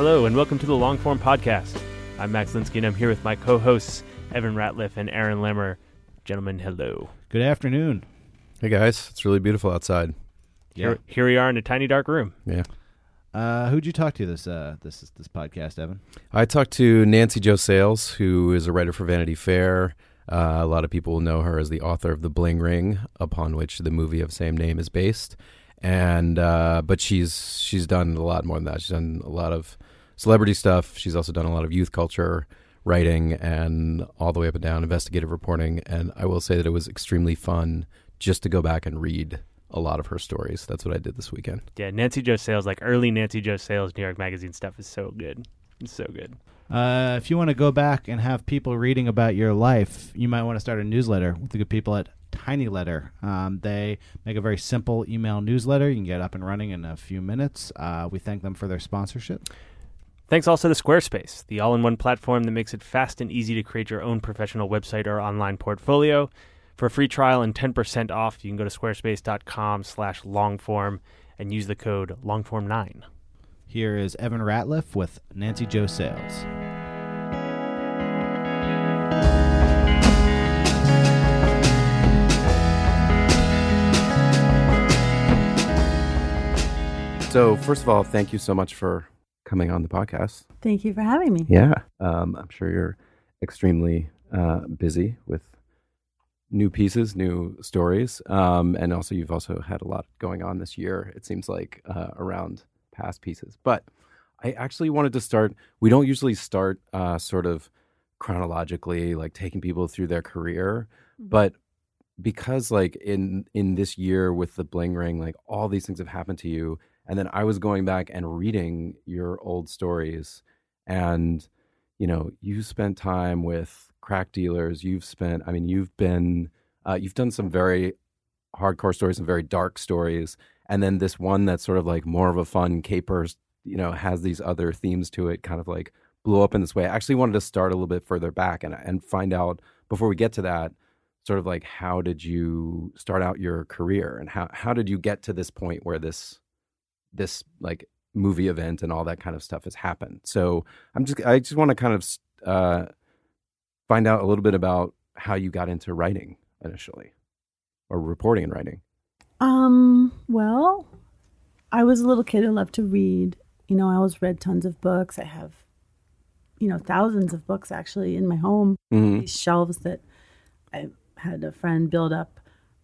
Hello, and welcome to the Longform Podcast. I'm Max Linsky, and I'm here with my co hosts, Evan Ratliff and Aaron Lammer. Gentlemen, hello. Good afternoon. Hey guys, it's really beautiful outside. Here, here we are in a tiny dark room. Yeah. Uh, who'd you talk to this uh, this this podcast, Evan? I talked to Nancy Jo Sales, who is a writer for Vanity Fair. Uh, a lot of people will know her as the author of The Bling Ring, upon which the movie of same name is based. And uh, but she's she's done a lot more than that. She's done a lot of celebrity stuff. She's also done a lot of youth culture writing and all the way up and down investigative reporting. And I will say that it was extremely fun just to go back and read a lot of her stories. That's what I did this weekend. Yeah, Nancy Jo Sales, like early Nancy Jo Sales New York Magazine stuff is so good. It's so good. Uh, if you want to go back and have people reading about your life, you might want to start a newsletter with the good people at Tiny Letter. Um, they make a very simple email newsletter. You can get up and running in a few minutes. Uh, we thank them for their sponsorship. Thanks also to Squarespace, the all in one platform that makes it fast and easy to create your own professional website or online portfolio. For a free trial and 10% off, you can go to squarespace.com slash longform and use the code longform9. Here is Evan Ratliff with Nancy Jo Sales. So first of all, thank you so much for coming on the podcast. Thank you for having me. Yeah, um, I'm sure you're extremely uh, busy with new pieces, new stories, um, and also you've also had a lot going on this year. It seems like uh, around past pieces, but I actually wanted to start. We don't usually start uh, sort of chronologically, like taking people through their career, Mm-hmm. but because like in in this year with the bling ring, like all these things have happened to you, and then I was going back and reading your old stories, and you know, you spent time with crack dealers. You've spent, I mean, you've been, uh, you've done some very hardcore stories, some very dark stories, and then this one that's sort of like more of a fun capers, you know, has these other themes to it, kind of like blew up in this way. I actually wanted to start a little bit further back and and find out before we get to that, sort of like how did you start out your career and how how did you get to this point where this this like movie event and all that kind of stuff has happened. So I'm just I just want to kind of uh, find out a little bit about how you got into writing initially, or reporting and writing. Um, well, I was a little kid who loved to read. You know, I always read tons of books. I have, you know, thousands of books actually in my home. Mhm. These shelves that I had a friend build up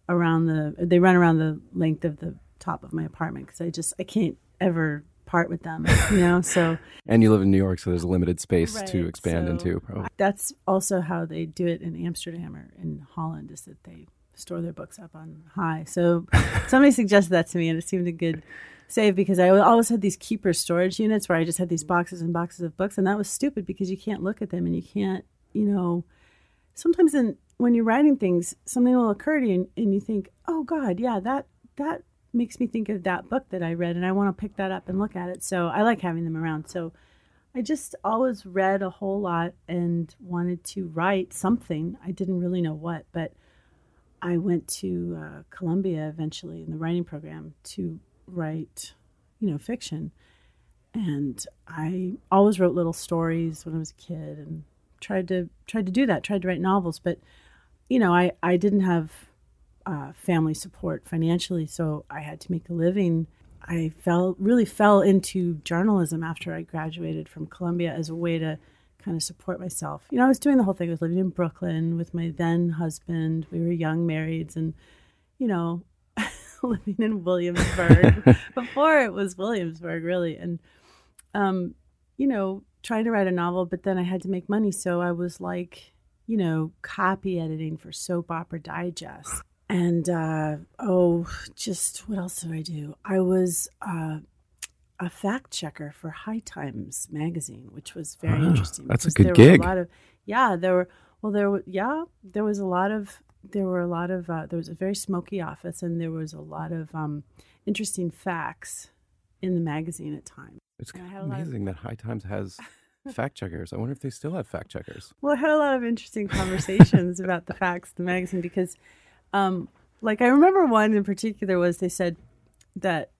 around the. They run around the length of the top of my apartment because I just I can't ever part with them. You know, so And you live in New York, so there's a limited space to expand so into. Probably. That's also how they do it in Amsterdam or in Holland, is that they store their books up on high. So somebody suggested that to me, and it seemed a good save because I always had these keeper storage units where I just had these mm. boxes and boxes of books, and that was stupid because you can't look at them and you can't, you know. Sometimes in, when you're writing things, something will occur to you, and, and you think, "Oh God, yeah, that that makes me think of that book that I read, and I want to pick that up and look at it." So I like having them around. So I just always read a whole lot and wanted to write something. I didn't really know what, but I went to uh, Columbia eventually in the writing program to write, you know, fiction. And I always wrote little stories when I was a kid and tried to tried to do that, tried to write novels, but you know, I I didn't have uh, family support financially, so I had to make a living. I fell really fell into journalism after I graduated from Columbia as a way to kind of support myself. You know, I was doing the whole thing. I was living in Brooklyn with my then husband. We were young marrieds, and you know, living in Williamsburg before it was Williamsburg, really, and um, you know, trying to write a novel, but then I had to make money. So I was like, you know, copy editing for Soap Opera Digest. And uh, oh, just what else did I do? I was uh, a fact checker for High Times magazine, which was very Ah, interesting. that's a good gig. A lot of, yeah, there were. Well, there were. Yeah, there was a lot of. There were a lot of. Uh, there was a very smoky office, and there was a lot of um, interesting facts in the magazine at times. It's And I kind had of a lot of- amazing that High Times has fact checkers. I wonder if they still have fact checkers. Well, I had a lot of interesting conversations about the facts the magazine because, um, like, I remember one in particular was they said that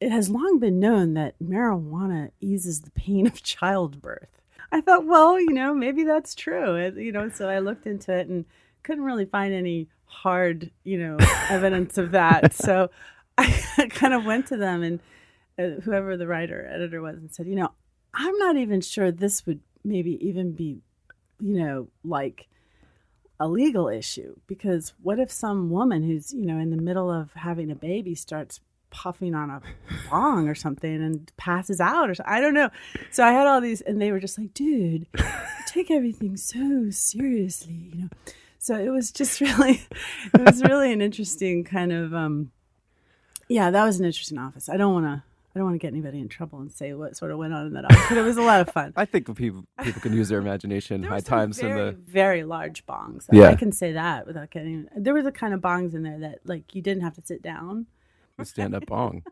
it has long been known that marijuana eases the pain of childbirth. I thought, well, you know, maybe that's true. It, you know, so I looked into it and couldn't really find any hard, you know, evidence of that. So I kind of went to them and uh, whoever the writer editor was and said, you know, I'm not even sure this would maybe even be, you know, like a legal issue because what if some woman who's, you know, in the middle of having a baby starts puffing on a bong or something and passes out or so, I don't know. So I had all these and they were just like, dude, you take everything so seriously, you know. So it was just really it was really an interesting kind of um yeah, that was an interesting office. I don't want to I don't want to get anybody in trouble and say what sort of went on in that office, but it was a lot of fun. I think people people can use their imagination. High Times in very, the very large bongs. Yeah. I can say that without getting. There was a kind of bongs in there that like you didn't have to sit down. the stand up bong.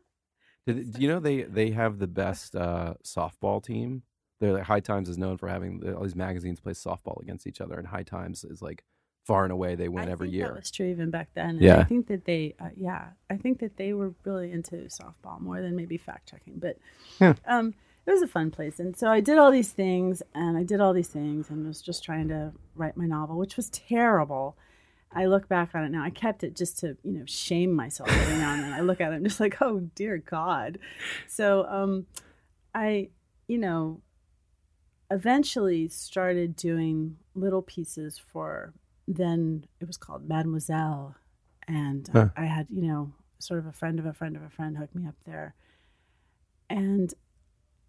Did, do you know they they have the best uh, softball team? They're like High Times is known for having all these magazines play softball against each other, and High Times is like far and away they win I every year. That was true even back then. And Yeah. I think that they, uh, yeah, I think that they were really into softball more than maybe fact checking. But Yeah. um, it was a fun place, and so I did all these things, and I did all these things, and was just trying to write my novel, which was terrible. I look back on it now. I kept it just to, you know, shame myself every now and then. I look at it, I'm just like, oh dear God. So um, I, you know, eventually started doing little pieces for then it was called Mademoiselle, and uh, Huh. I had, you know, sort of a friend of a friend of a friend hook me up there, and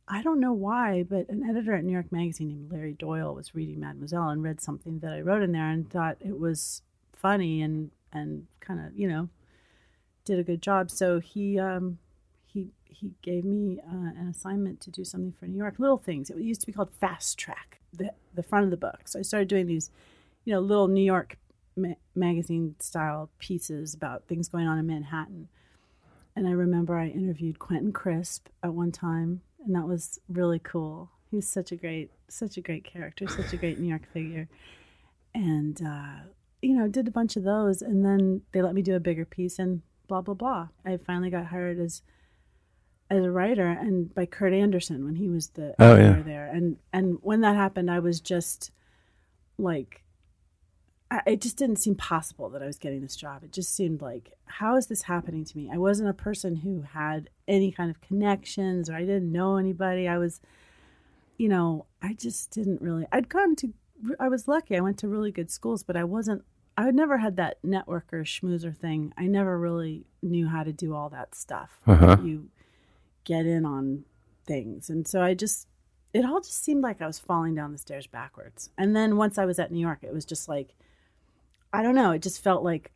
I don't know why, but an editor at New York Magazine named Larry Doyle was reading Mademoiselle and read something that I wrote in there and thought it was funny and and kind of you know did a good job. So he um, he he gave me uh, an assignment to do something for New York, little things. It used to be called Fast Track, the the front of the book. So I started doing these, you know, little New York ma- magazine style pieces about things going on in Manhattan. And I remember I interviewed Quentin Crisp at one time, and that was really cool. He's such a great, such a great character, such a great New York figure. And uh, you know, did a bunch of those, and then they let me do a bigger piece, and blah blah blah. I finally got hired as as a writer, and by Kurt Andersen when he was the Oh, editor yeah. there, and and when that happened, I was just like I, it just didn't seem possible that I was getting this job. It just seemed like, how is this happening to me? I wasn't a person who had any kind of connections or I didn't know anybody. I was, you know, I just didn't really, I'd gone to, I was lucky. I went to really good schools, but I wasn't, I had never had that networker schmoozer thing. I never really knew how to do all that stuff. Uh-huh. You get in on things. And so I just, it all just seemed like I was falling down the stairs backwards. And then once I was at New York, it was just like, I don't know. It just felt like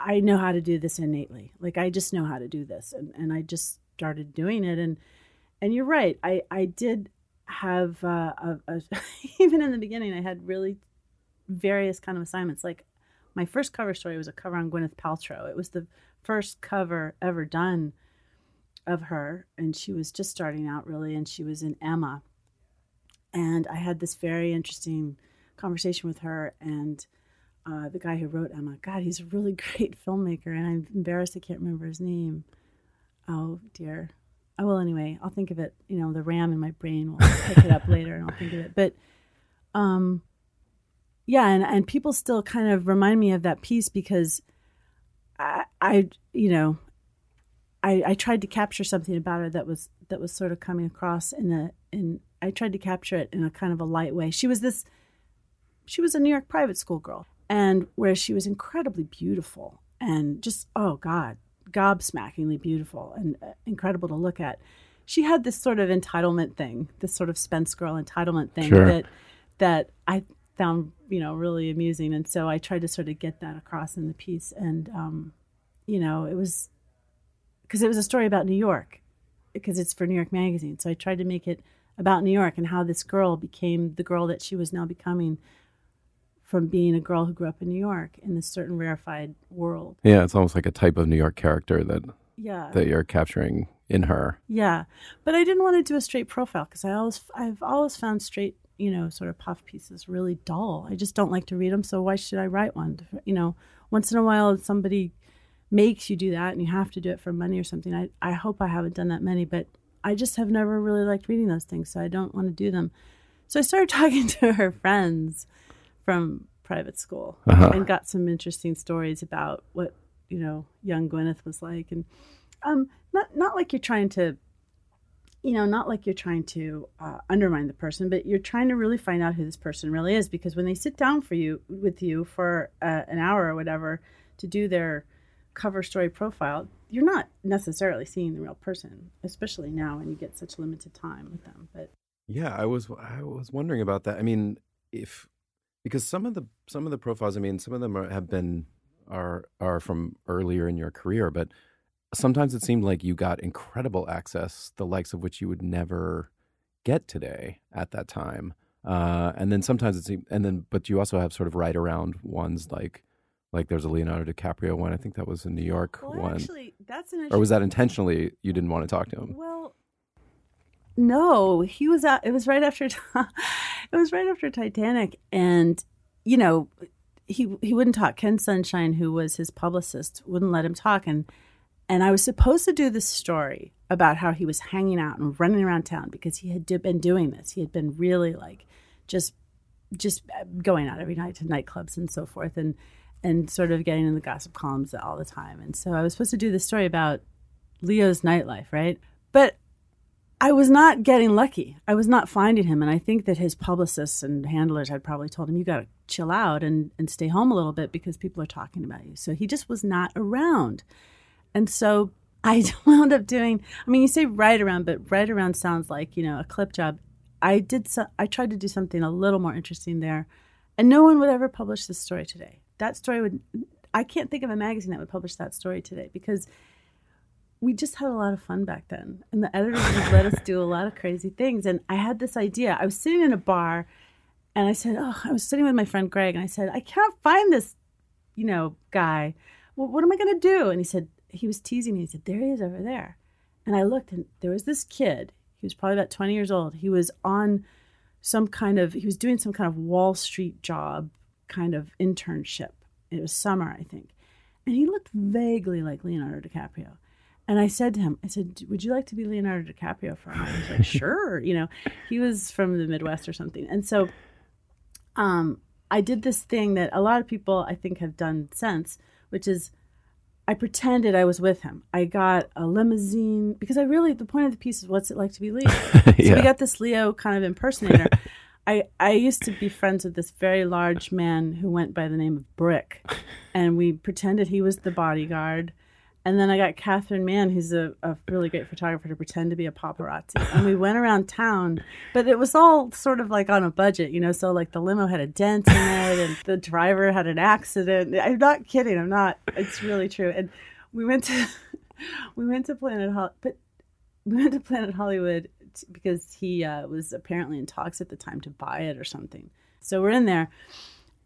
I know how to do this innately. Like I just know how to do this, and and I just started doing it. And and you're right. I I did have uh, a, a even in the beginning. I had really various kind of assignments. Like my first cover story was a cover on Gwyneth Paltrow. It was the first cover ever done of her, and she was just starting out really, and she was in Emma. And I had this very interesting conversation with her, and uh, the guy who wrote Emma. God, he's a really great filmmaker, and I'm embarrassed I can't remember his name. Oh dear. Oh well, anyway, I'll think of it. You know, the RAM in my brain will pick it up later, and I'll think of it. But, um, yeah, and and people still kind of remind me of that piece because I, I you know, I I tried to capture something about her that was that was sort of coming across in a in I tried to capture it in a kind of a light way. She was this she was a New York private school girl and where she was incredibly beautiful and just oh god, gobsmackingly beautiful and uh, incredible to look at. She had this sort of entitlement thing, this sort of Spence girl entitlement thing Sure. that that I found you know really amusing, and so I tried to sort of get that across in the piece. And um, you know, it was because it was a story about New York, because it's for New York Magazine. So I tried to make it about New York and how this girl became the girl that she was now becoming from being a girl who grew up in New York in this certain rarefied world. Yeah, it's almost like a type of New York character that Yeah. that you're capturing in her. Yeah, but I didn't want to do a straight profile because I always I've always found straight you know sort of puff pieces really dull. I just don't like to read them. So why should I write one? You know, once in a while somebody makes you do that and you have to do it for money or something. I I hope I haven't done that many, but I just have never really liked reading those things, so I don't want to do them. So I started talking to her friends from private school Uh-huh. and got some interesting stories about what you know young Gwyneth was like, and um, not not like you're trying to, you know, not like you're trying to uh, undermine the person, but you're trying to really find out who this person really is. Because when they sit down for you with you for uh, an hour or whatever to do their cover story profile, you're not necessarily seeing the real person, especially now when you get such limited time with them. But Yeah, I was I was wondering about that. I mean, if because some of the some of the profiles, I mean, some of them are, have been are are from earlier in your career, but sometimes it seemed like you got incredible access, the likes of which you would never get today at that time. Uh, and then sometimes it seemed, and then but you also have sort of right around ones like like there's a Leonardo DiCaprio one. I think that was a New York one, actually, that's an or was that intentionally you didn't want to talk to him? Well, no, he was out. It was right after. it was right after Titanic, and you know, he he wouldn't talk. Ken Sunshine, who was his publicist, wouldn't let him talk, and and I was supposed to do this story about how he was hanging out and running around town because he had been doing this. He had been really like just just uh, going out every night to nightclubs and so forth, and and sort of getting in the gossip columns all the time. And so I was supposed to do this story about Leo's nightlife, right? But I was not getting lucky. I was not finding him. And I think that his publicists and handlers had probably told him, you got to chill out and, and stay home a little bit because people are talking about you. So he just was not around. And so I wound up doing, I mean, you say right around, but right around sounds like, you know, a clip job. I did, so, I tried to do something a little more interesting there. And no one would ever publish this story today. That story would, I can't think of a magazine that would publish that story today because we just had a lot of fun back then. And the editors would let us do a lot of crazy things. And I had this idea. I was sitting in a bar and I said, Oh, I was sitting with my friend Greg and I said, I can't find this, you know, guy. Well, what am I going to do? And he said, He was teasing me. He said, There he is over there. And I looked and there was this kid. He was probably about 20 years old. He was on some kind of, he was doing some kind of Wall Street job kind of internship. It was summer, I think. And he looked vaguely like Leonardo DiCaprio. And I said to him, I said, Would you like to be Leonardo DiCaprio for a night? He's like, Sure. You know, he was from the Midwest or something. And so um, I did this thing that a lot of people I think have done since, which is I pretended I was with him. I got a limousine because I really, the point of the piece is what's it like to be Leo? So we got this Leo kind of impersonator. I, I used to be friends with this very large man who went by the name of Brick, and we pretended he was the bodyguard. And then I got Catherine Mann, who's a, a really great photographer, to pretend to be a paparazzi. And we went around town, but it was all sort of like on a budget, you know. So like the limo had a dent in it, and the driver had an accident. I'm not kidding. I'm not. It's really true. And we went to we went to Planet Hol- but we went to Planet Hollywood because he uh, was apparently in talks at the time to buy it or something. So we're in there,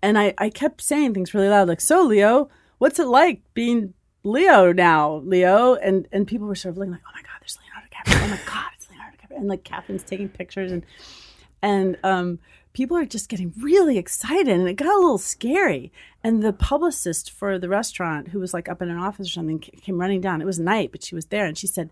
and I, I kept saying things really loud, like, "So Leo, what's it like being Leo now, Leo?" And and people were sort of looking like, "Oh my God, there's Leonardo DiCaprio! Oh my God, it's Leonardo DiCaprio!" And like Catherine's taking pictures, and and um, people are just getting really excited and it got a little scary. And the publicist for the restaurant, who was like up in an office or something, came running down. It was night, but she was there and she said,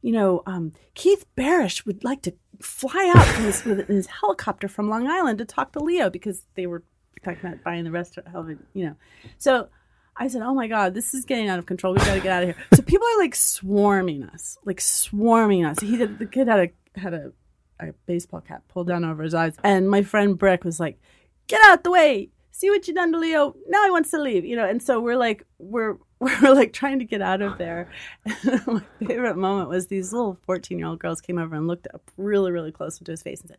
You know, um, Keith Barish would like to fly out his, with his helicopter from Long Island to talk to Leo because they were talking about buying the restaurant, you know. So I said, "Oh my God, this is getting out of control. We got to get out of here." So people are like swarming us, like swarming us. He did, the kid had a had a, a baseball cap pulled down over his eyes, and my friend Brick was like, "Get out the way! See what you done to Leo? Now he wants to leave." You know, and so we're like, we're we're like trying to get out of there. my favorite moment was these little fourteen year old girls came over and looked up really really close into his face and said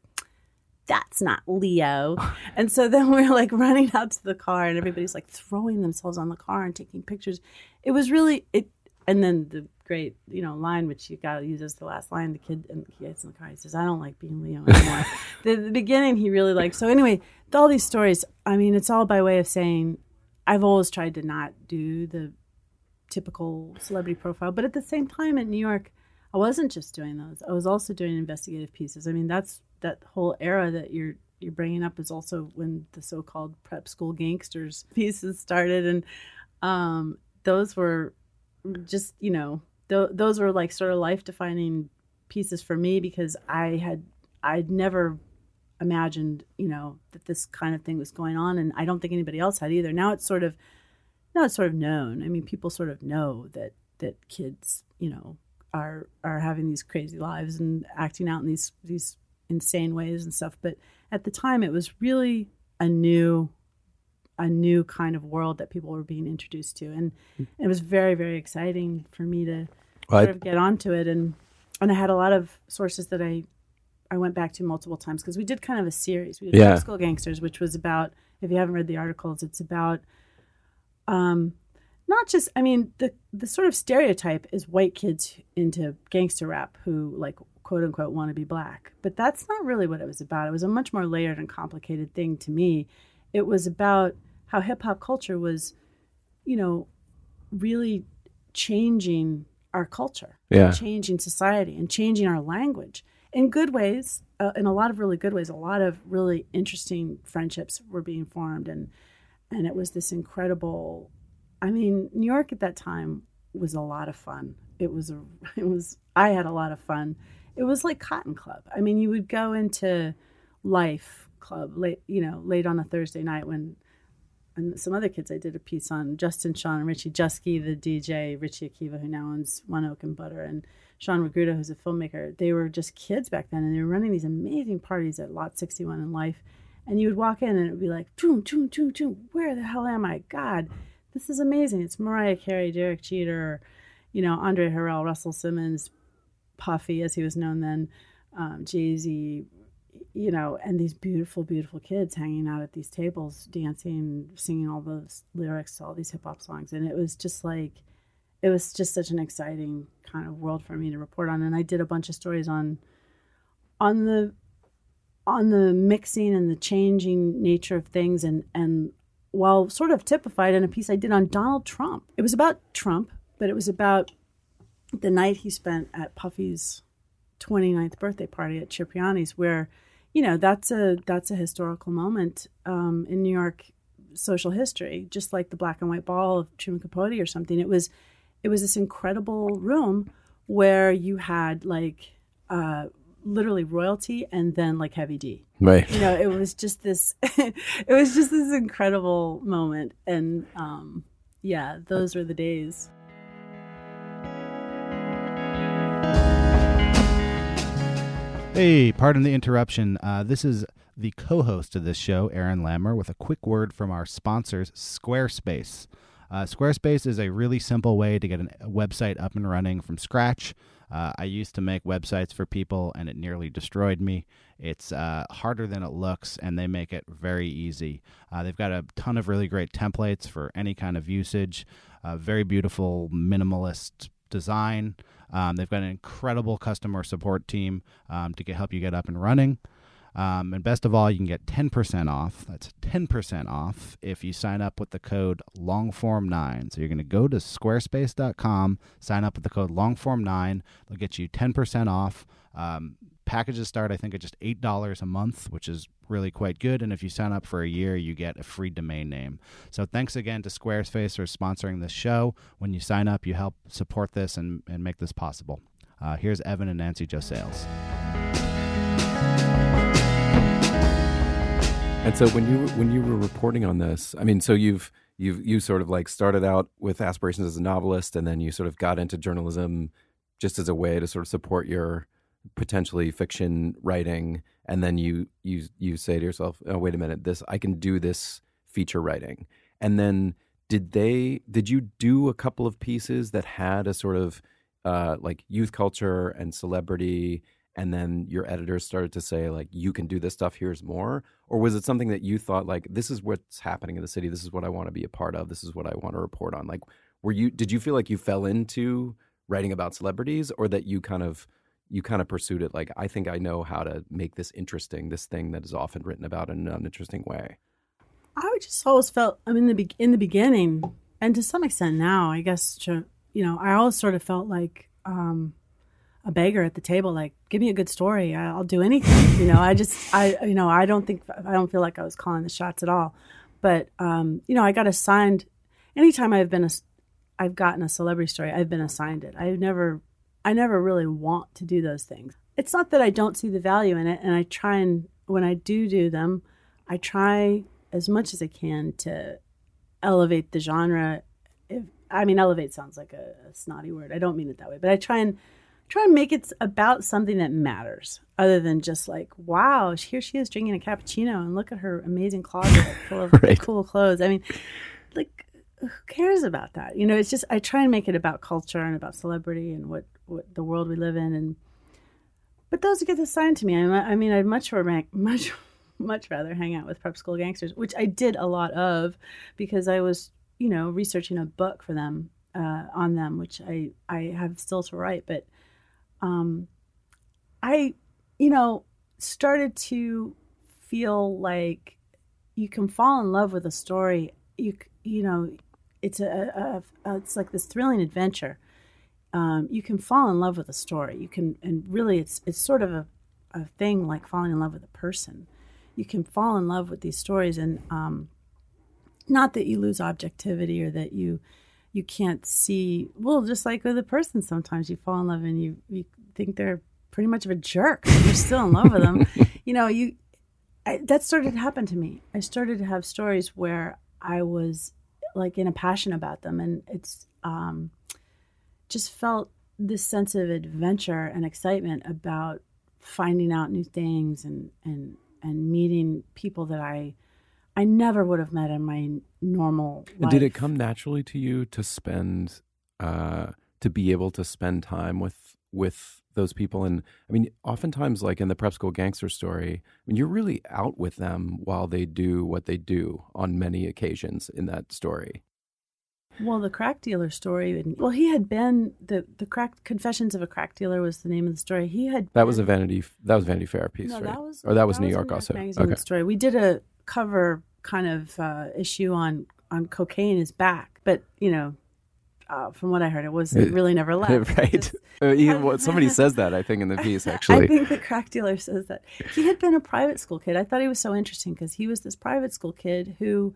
that's not Leo. and so then we are like running out to the car and everybody's like throwing themselves on the car and taking pictures. It was really it and then the great, you know, line which you gotta use as the last line, the kid and he gets in the car, he says, I don't like being Leo anymore. the, the beginning he really liked so anyway, all these stories, I mean, it's all by way of saying I've always tried to not do the typical celebrity profile, but at the same time in New York I wasn't just doing those. I was also doing investigative pieces. I mean, that's that whole era that you're you're bringing up is also when the so-called prep school gangsters pieces started, and um, those were just you know th- those were like sort of life-defining pieces for me because I had I'd never imagined you know that this kind of thing was going on, and I don't think anybody else had either. Now it's sort of now it's sort of known. I mean, people sort of know that that kids you know are are having these crazy lives and acting out in these these insane ways and stuff. But at the time, it was really a new a new kind of world that people were being introduced to, and it was very very exciting for me to sort of get onto it. And and I had a lot of sources that I I went back to multiple times because we did kind of a series. We did yeah. School Gangsters, which was about if you haven't read the articles, it's about um, not just i mean the the sort of stereotype is white kids into gangster rap who like quote unquote want to be black. But that's not really what it was about. It was a much more layered and complicated thing to me. It was about how hip hop culture was you know really changing our culture yeah. changing society and changing our language. In good ways uh, in a lot of really good ways. A lot of really interesting friendships were being formed and and it was this incredible I mean, New York at that time was a lot of fun. It was a, it was I had a lot of fun. It was like Cotton Club. I mean, you would go into Life Club late, you know, late on a Thursday night when and some other kids I did a piece on Justin Sean and Richie Jusky, the DJ, Richie Akiva, who now owns One Oak and Butter, and Sean Regruda, who's a filmmaker. They were just kids back then, and they were running these amazing parties at Lot 61 in Life. And you would walk in, and it would be like, choom, choom, choom, choom, where the hell am I? God this is amazing. It's Mariah Carey, Derek Jeter, you know, Andre Harrell, Russell Simmons, Puffy, as he was known then, um, Jay Z, you know, and these beautiful, beautiful kids hanging out at these tables, dancing, singing all those lyrics to all these hip hop songs. And it was just like, it was just such an exciting kind of world for me to report on. And I did a bunch of stories on, on the, on the mixing and the changing nature of things and, and while sort of typified in a piece I did on Donald Trump. It was about Trump, but it was about the night he spent at Puffy's 29th birthday party at Cipriani's, where, you know, that's a that's a historical moment um, in New York social history, just like the black and white ball of Truman Capote or something. It was it was this incredible room where you had like uh, literally royalty and then like heavy D. Right. You know, it was just this it was just this incredible moment and um yeah, those were the days. Hey, pardon the interruption. Uh, this is the co host of this show, Aaron Lammer, with a quick word from our sponsors, Squarespace. Uh, Squarespace is a really simple way to get a website up and running from scratch. Uh, I used to make websites for people and it nearly destroyed me. It's uh, harder than it looks and they make it very easy. Uh, they've got a ton of really great templates for any kind of usage, very beautiful minimalist design. Um, they've got an incredible customer support team um, to get, help you get up and running. Um, and best of all, you can get 10% off. That's 10% off if you sign up with the code longform9. So you're going to go to squarespace.com, sign up with the code longform9. They'll get you 10% off. Um, packages start, I think, at just eight dollars a month, which is really quite good. And if you sign up for a year, you get a free domain name. So thanks again to Squarespace for sponsoring this show. When you sign up, you help support this and, and make this possible. Uh, here's Evan and Nancy Jo Sales. And so when you when you were reporting on this, I mean, so you've you've you sort of like started out with aspirations as a novelist, and then you sort of got into journalism just as a way to sort of support your potentially fiction writing, and then you you you say to yourself, "Oh, wait a minute, this I can do this feature writing," and then did they did you do a couple of pieces that had a sort of uh, like youth culture and celebrity and then your editors started to say like you can do this stuff here's more or was it something that you thought like this is what's happening in the city this is what i want to be a part of this is what i want to report on like were you did you feel like you fell into writing about celebrities or that you kind of you kind of pursued it like i think i know how to make this interesting this thing that is often written about in an uninteresting way I just always felt. I mean, the be- in the beginning, and to some extent now, I guess. To, you know, I always sort of felt like um, a beggar at the table. Like, give me a good story, I'll do anything. You know, I just, I, you know, I don't think, I don't feel like I was calling the shots at all. But um, you know, I got assigned. Anytime I've been a, I've gotten a celebrity story, I've been assigned it. I've never, I never really want to do those things. It's not that I don't see the value in it, and I try and when I do do them, I try as much as I can to elevate the genre. If, I mean, elevate sounds like a, a snotty word. I don't mean it that way, but I try and try and make it about something that matters, other than just like, wow, here she is drinking a cappuccino, and look at her amazing closet full of Right. cool clothes. I mean, like, who cares about that? You know, it's just I try and make it about culture and about celebrity and what what the world we live in, and but those get assigned to me. I, I mean, I'd much rather much much rather hang out with prep school gangsters, which I did a lot of because I was, you know, researching a book for them uh, on them, which I I have still to write. But um, I, you know, started to feel like you can fall in love with a story. You you know, it's a, a, a it's like this thrilling adventure. Um, you can fall in love with a story. You can, and really, it's it's sort of a, a thing like falling in love with a person you can fall in love with these stories and um, not that you lose objectivity or that you you can't see well just like with a person sometimes you fall in love and you you think they're pretty much of a jerk but you're still in love with them you know you I, that started to happen to me i started to have stories where i was like in a passion about them and it's um just felt this sense of adventure and excitement about finding out new things and and and meeting people that I I never would have met in my normal life. And did it come naturally to you to spend uh to be able to spend time with with those people and I mean oftentimes like in the prep school gangster story, I mean you're really out with them while they do what they do on many occasions in that story. Well, the crack dealer story. and- Well, he had been the the crack Confessions of a Crack Dealer was the name of the story. He had That was a Vanity that was Vanity Fair piece, no, right? that was or that was New a York also. Magazine Okay. story. We did a cover kind of uh, issue on on cocaine is back, but you know, uh, from what I heard, it was it really never left. right. Just- Uh, somebody says that I think in the piece actually. I think the crack dealer says that he had been a private school kid. I thought he was so interesting because he was this private school kid who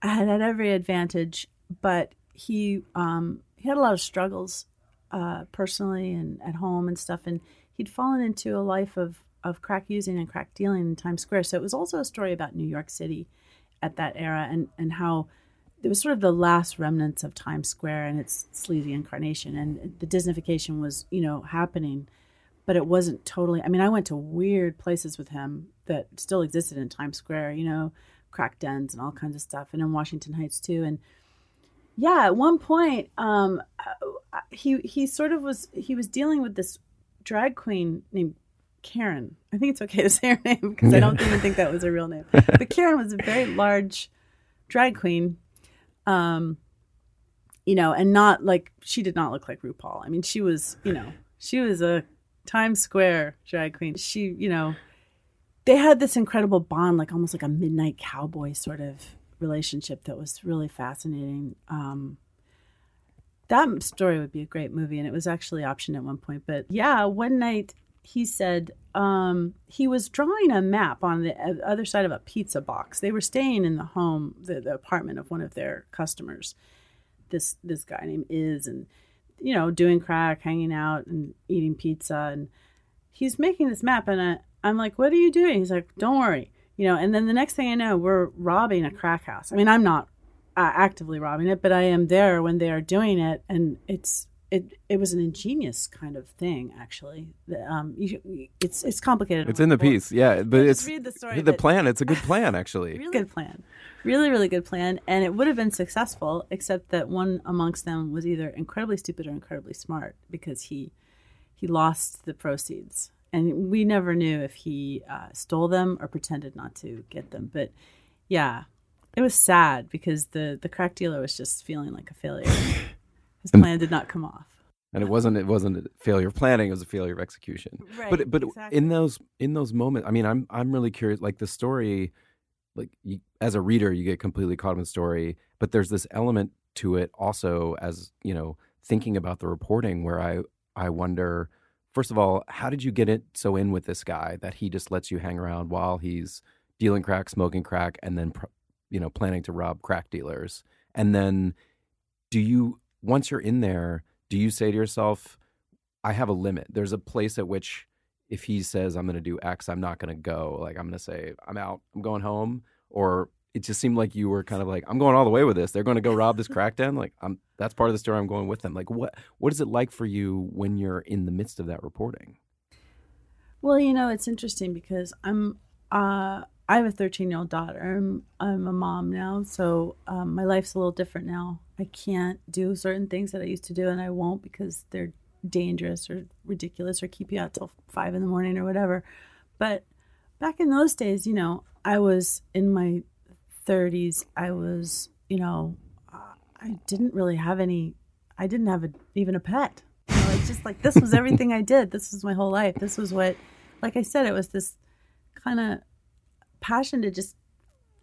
had had every advantage, but he um, he had a lot of struggles uh, personally and at home and stuff, and he'd fallen into a life of of crack using and crack dealing in Times Square. So it was also a story about New York City at that era and and how it was sort of the last remnants of Times Square and its sleazy incarnation, and the Disneyfication was, you know, happening, but it wasn't totally. I mean, I went to weird places with him that still existed in Times Square, you know, crack dens and all kinds of stuff, and in Washington Heights too. And yeah, at one point, um, uh, he he sort of was he was dealing with this drag queen named Karen. I think it's okay to say her name because I don't even think that was her real name. But Karen was a very large drag queen um you know and not like she did not look like RuPaul. I mean she was, you know, she was a Times Square drag queen. She, you know, they had this incredible bond like almost like a midnight cowboy sort of relationship that was really fascinating. Um that story would be a great movie and it was actually optioned at one point, but yeah, one night he said um, he was drawing a map on the other side of a pizza box. They were staying in the home, the, the apartment of one of their customers. This this guy named Is, and you know, doing crack, hanging out, and eating pizza, and he's making this map, and I, I'm like, "What are you doing?" He's like, "Don't worry." You know, and then the next thing I know, we're robbing a crack house. I mean, I'm not uh, actively robbing it, but I am there when they are doing it, and it's it it was an ingenious kind of thing actually. Um, you, it's it's complicated. It's in the piece, yeah, but Yeah, it's read the story, the but- plan. It's a good plan, actually. really good plan, really really good plan, and it would have been successful except that one amongst them was either incredibly stupid or incredibly smart because he he lost the proceeds, and we never knew if he uh, stole them or pretended not to get them. But yeah, it was sad because the the crack dealer was just feeling like a failure. His plan did not come off. and it wasn't it wasn't a failure of planning it was a failure of execution Right, but but exactly. in those in those moments i mean i'm i'm really curious like the story like you, as a reader you get completely caught in the story but there's this element to it also as you know thinking about the reporting where i i wonder first of all how did you get it so in with this guy that he just lets you hang around while he's dealing crack smoking crack and then you know planning to rob crack dealers and then do you once you're in there do you say to yourself i have a limit. There's a place at which if he says i'm going to do x i'm not going to go like i'm going to say i'm out. I'm going home or it just seemed like you were kind of like i'm going all the way with this. They're going to go rob this crack den? Like i'm that's part of the story i'm going with them. Like what what is it like for you when you're in the midst of that reporting? Well, you know, it's interesting because I'm uh I have a 13 year old daughter. I'm, I'm a mom now, so um, my life's a little different now. I can't do certain things that I used to do, and I won't because they're dangerous or ridiculous or keep you out till five in the morning or whatever. But back in those days, you know, I was in my 30s. I was, you know, I didn't really have any. I didn't have a, even a pet. You know, it's just like this was everything I did. This was my whole life. This was what, like I said, it was this kind of passion to just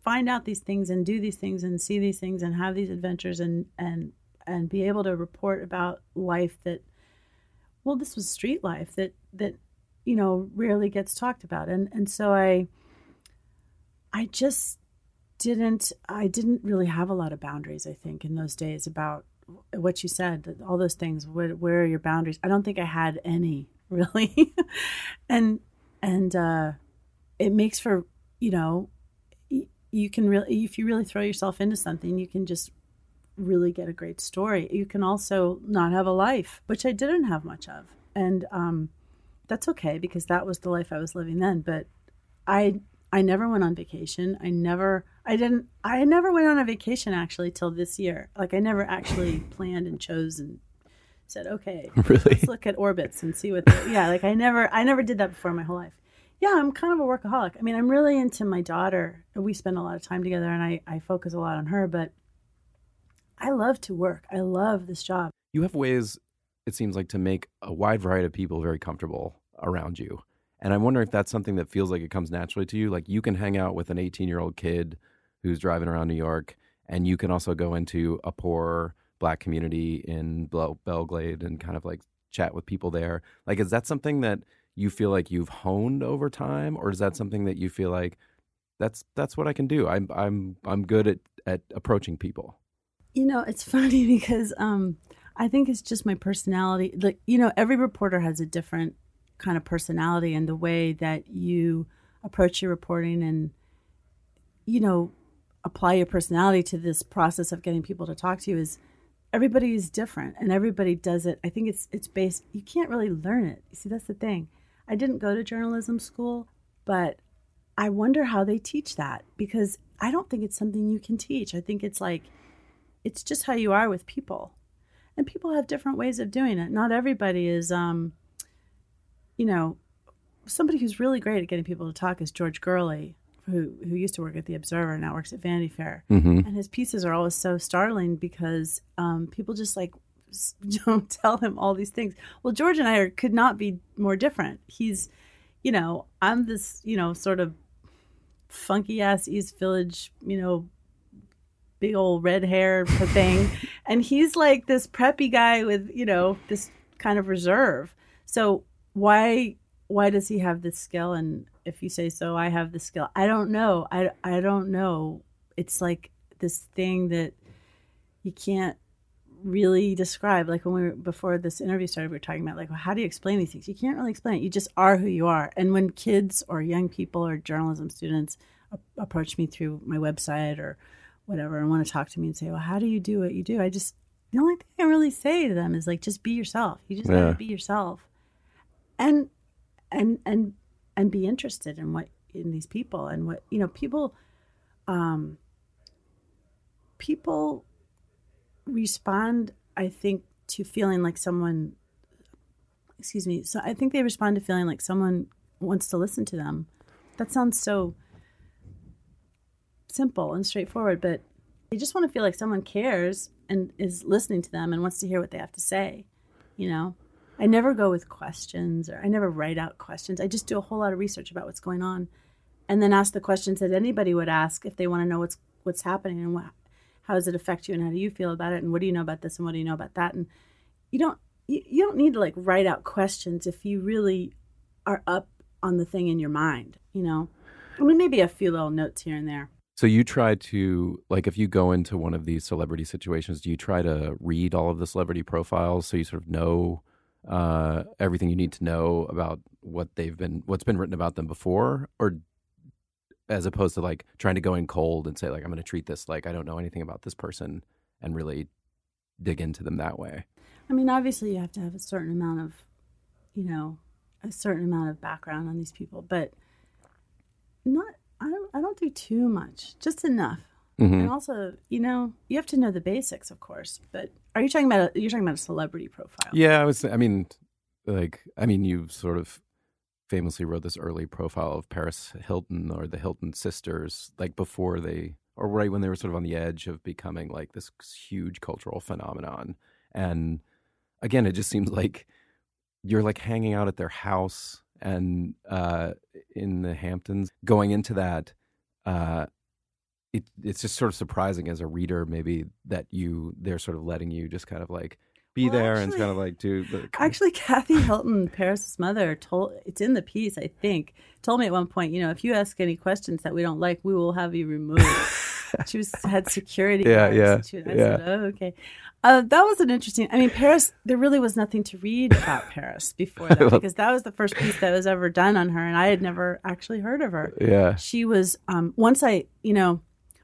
find out these things and do these things and see these things and have these adventures and and and be able to report about life that well this was street life that that you know rarely gets talked about. And and so i i just didn't i didn't really have a lot of boundaries i think in those days about what you said all those things where, where are your boundaries? I don't think i had any really. And and uh it makes for you know you can really if you really throw yourself into something you can just really get a great story. You can also not have a life which i didn't have much of. And um that's okay because that was the life i was living then. But i i never went on vacation. I never i didn't i never went on a vacation actually till this year. Like i never actually planned and chose and said okay really? let's look at Orbitz and see what yeah like i never i never did that before in my whole life yeah i'm kind of a workaholic. I mean i'm really into my daughter. We spend a lot of time together and i, I focus a lot on her but i love to work. I love this job. You have ways it seems like to make a wide variety of people very comfortable around you. And i wonder if that's something that feels like it comes naturally to you. Like you can hang out with an 18 year old kid who's driving around new york and you can also go into a poor black community in Bel- Belle Glade and kind of like chat with people there. Like is that something that you feel like you've honed over time or is that something that you feel like that's that's what i can do i'm i'm i'm good at at approaching people You know, it's funny because um, I think it's just my personality. Like, you know, every reporter has a different kind of personality and the way that you approach your reporting and, you know, apply your personality to this process of getting people to talk to you is everybody is different and everybody does it. I think it's it's based you can't really learn it. You see, that's the thing. I didn't go to journalism school, but I wonder how they teach that because I don't think it's something you can teach. I think it's like it's just how you are with people. And people have different ways of doing it. Not everybody is um you know, somebody who's really great at getting people to talk is George Gurley, who who used to work at the Observer and now works at Vanity Fair. mm-hmm. And his pieces are always so startling because um, people just like don't tell him all these things. Well, George and I are, could not be more different. He's, you know, I'm this, you know, sort of funky ass East Village, you know, big old red hair thing, and he's like this preppy guy with, you know, this kind of reserve. So why why does he have this skill? And if you say so, I have the skill. I don't know. I I don't know. It's like this thing that you can't really describe. Like when we were before this interview started, we were talking about like, well, how do you explain these things? You can't really explain it. You just are who you are. And when kids or young people or journalism students a- approach me through my website or whatever and want to talk to me and say, well, how do you do what you do? I just the only thing I really say to them is like, just be yourself. You just Yeah. gotta be yourself, and and and and be interested in what in these people and what you know people um people respond i think to feeling like someone excuse me so i think they respond to feeling like someone wants to listen to them. That sounds so simple and straightforward but they just want to feel like someone cares and is listening to them and wants to hear what they have to say you know? I never go with questions or i never write out questions. I just do a whole lot of research about what's going on and then ask the questions that anybody would ask if they want to know what's what's happening and what how does it affect you and how do you feel about it and what do you know about this and what do you know about that? And you don't you, you don't need to like write out questions if you really are up on the thing in your mind you know? I mean maybe a few little notes here and there. So you try to like if you go into one of these celebrity situations, do you try to read all of the celebrity profiles so you sort of know uh, everything you need to know about what they've been what's been written about them before, or as opposed to like trying to go in cold and say like I'm going to treat this like I don't know anything about this person and really dig into them that way. I mean, obviously, you have to have a certain amount of, you know, a certain amount of background on these people, but not. I don't. I don't do too much. Just enough. Mhm. And also, you know, you have to know the basics, of course. But are you talking about? A, you're talking about a celebrity profile? Yeah, I was. I mean, like, I mean, you sort of famously wrote this early profile of Paris Hilton or the Hilton sisters, like before they, or right when they were sort of on the edge of becoming like this huge cultural phenomenon. And again, it just seems like you're like hanging out at their house and uh, in the Hamptons. Going into that, uh, it, it's just sort of surprising as a reader, maybe that you they're sort of letting you just kind of like be Well, there and actually- kind of like do the Actually, Kathy Hilton, Paris's mother, told it's in the piece. I think told me at one point, you know, if you ask any questions that we don't like, we will have you removed. she was had security. Yeah, yeah, she- I yeah. said, oh, okay. Uh, that was an interesting. I mean, Paris. There really was nothing to read about Paris before that because that was the first piece that was ever done on her, and I had never actually heard of her. yeah She was um, once I, you know,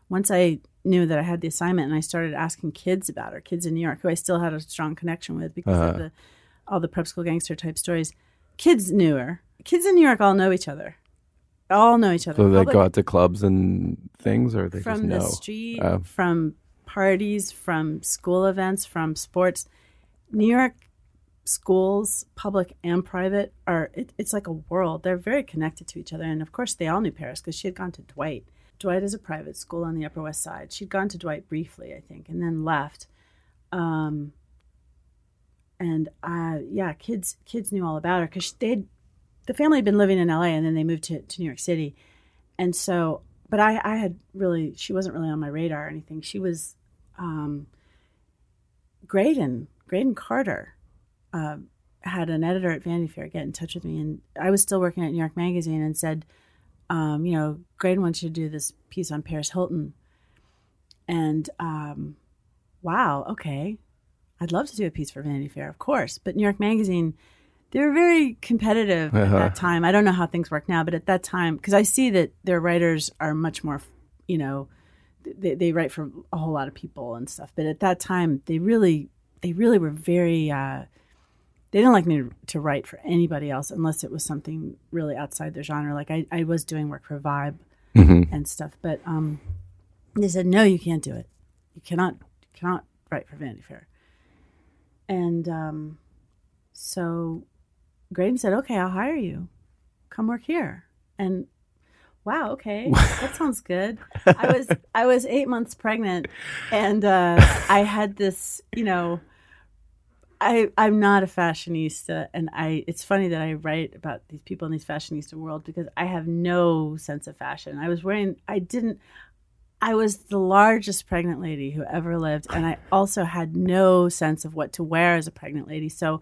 once I knew that I had the assignment, and I started asking kids about her, kids in New York who I still had a strong connection with because Uh-huh. of the all the prep school gangster type stories. Kids knew her. Kids in New York all know each other. All know each other. so they Public- go out to clubs and things or they from the street, Oh. from parties, from school events, from sports. New York schools, public and private, are it, it's like a world. They're very connected to each other, and of course, they all knew Paris because she had gone to Dwight. Dwight is a private school on the Upper West Side. She'd gone to Dwight briefly, I think, and then left. Um, and uh, yeah, kids kids knew all about her because they the family had been living in LA and then they moved to, to New York City, and so but I I had really she wasn't really on my radar or anything. She was um, Graydon Graydon Carter uh, had an editor at Vanity Fair get in touch with me, and I was still working at New York Magazine and said, um, you know, Graydon wants you to do this piece on Paris Hilton, and um, wow, okay, I'd love to do a piece for Vanity Fair, of course, but New York Magazine. They were very competitive at Uh-huh. that time. I don't know how things work now, but at that time, because I see that their writers are much more, you know, they, they write for a whole lot of people and stuff. But at that time, they really, they really were very. Uh, they didn't like me to write for anybody else unless it was something really outside their genre. Like I, I was doing work for Vibe Mhm. and stuff, but um, they said no, you can't do it. You cannot, you cannot write for Vanity Fair. And um, so Graydon said, "Okay, I'll hire you. Come work here." And wow, okay, that sounds good. I was I was eight months pregnant, and uh, I had this, you know. I I'm not a fashionista, and I it's funny that I write about these people in these fashionista world because I have no sense of fashion. I was wearing I didn't I was the largest pregnant lady who ever lived, and I also had no sense of what to wear as a pregnant lady. So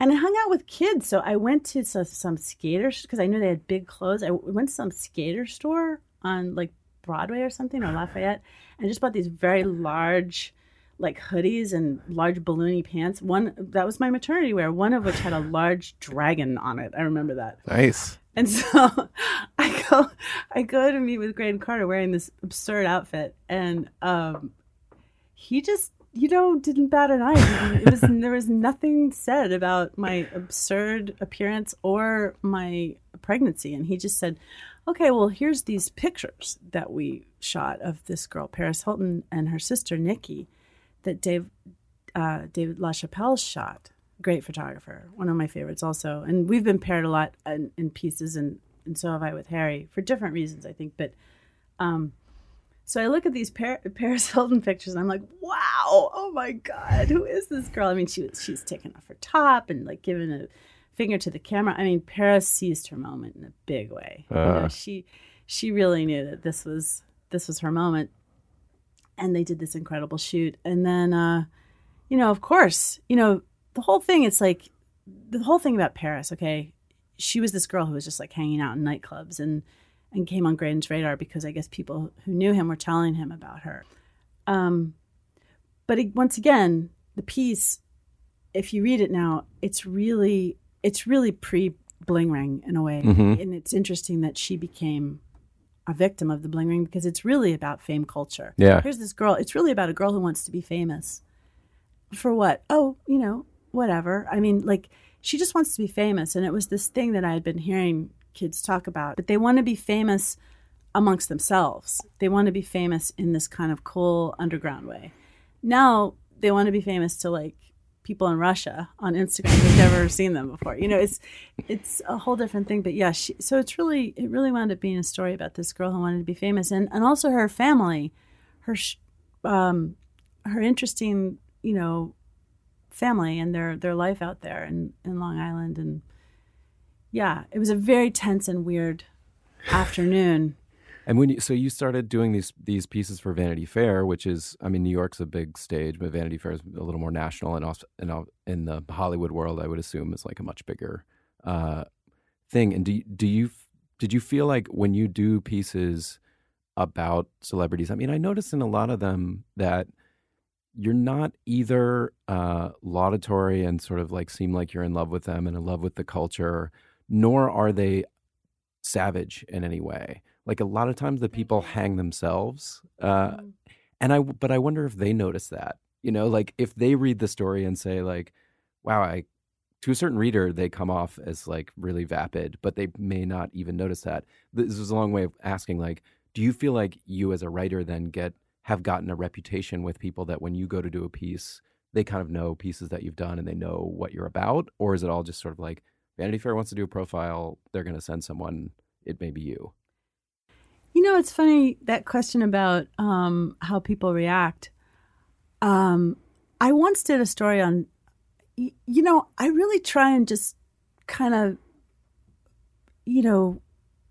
and I hung out with kids. So I went to some, some skaters because I knew they had big clothes. I went to some skater store on like Broadway or something or Lafayette and just bought these very large like hoodies and large balloony pants. One that was my maternity wear, one of which had a large dragon on it. I remember that. Nice. And so I go I go to meet with Graydon Carter wearing this absurd outfit and um he just you know didn't bat an eye. It was there was nothing said about my absurd appearance or my pregnancy and he just said, "Okay, well, here's these pictures that we shot of this girl Paris Hilton and her sister Nikki that Dave uh, David LaChapelle shot. Great photographer, one of my favorites also. And we've been paired a lot in, in pieces, and, and so have I with Harry for different reasons, I think. But um, so I look at these Par- Paris Hilton pictures, and I'm like, wow, oh my god, who is this girl? I mean, she was she's taken off her top and like giving a finger to the camera. I mean, Paris seized her moment in a big way. Uh. You know, uh. she she really knew that this was this was her moment and they did this incredible shoot. And then, uh, you know, of course, you know, the whole thing, it's like the whole thing about Paris, okay, she was this girl who was just like hanging out in nightclubs and, and came on Graydon's radar because I guess people who knew him were telling him about her. Um, but it, once again, the piece, if you read it now, it's really, it's really pre bling ring in a way. Mm-hmm. And it's interesting that she became a victim of the bling ring because it's really about fame culture. Yeah. Here's this girl. It's really about a girl who wants to be famous. For what? Oh, you know, whatever. I mean, like she just wants to be famous, and it was this thing that I had been hearing kids talk about. But they want to be famous amongst themselves. They want to be famous in this kind of cool underground way. Now they want to be famous to like people in Russia on Instagram who've never seen them before. You know, it's it's a whole different thing. But yeah, she, so it's really it really wound up being a story about this girl who wanted to be famous, and and also her family, her um, her interesting you know family and their their life out there in in Long Island, and yeah, it was a very tense and weird afternoon. And when you, so you started doing these these pieces for Vanity Fair, which is I mean New York's a big stage, but Vanity Fair is a little more national, and also in, the Hollywood world, I would assume is like a much bigger uh, thing. And do do you did you feel like when you do pieces about celebrities? I mean, I noticed in a lot of them that you're not either uh, laudatory and sort of like seem like you're in love with them and in love with the culture, nor are they savage in any way like a lot of times the people hang themselves uh, mm. and i but i wonder if they notice that you know like if they read the story and say like wow i to a certain reader they come off as like really vapid but they may not even notice that. This is a long way of asking like do you feel like you as a writer then get have gotten a reputation with people that when you go to do a piece they kind of know pieces that you've done and they know what you're about? Or is it all just sort of like vanity fair wants to do a profile they're going to send someone it may be you you know, it's funny that question about um, how people react. Um, I once did a story on, you know, I really try and just kind of, you know,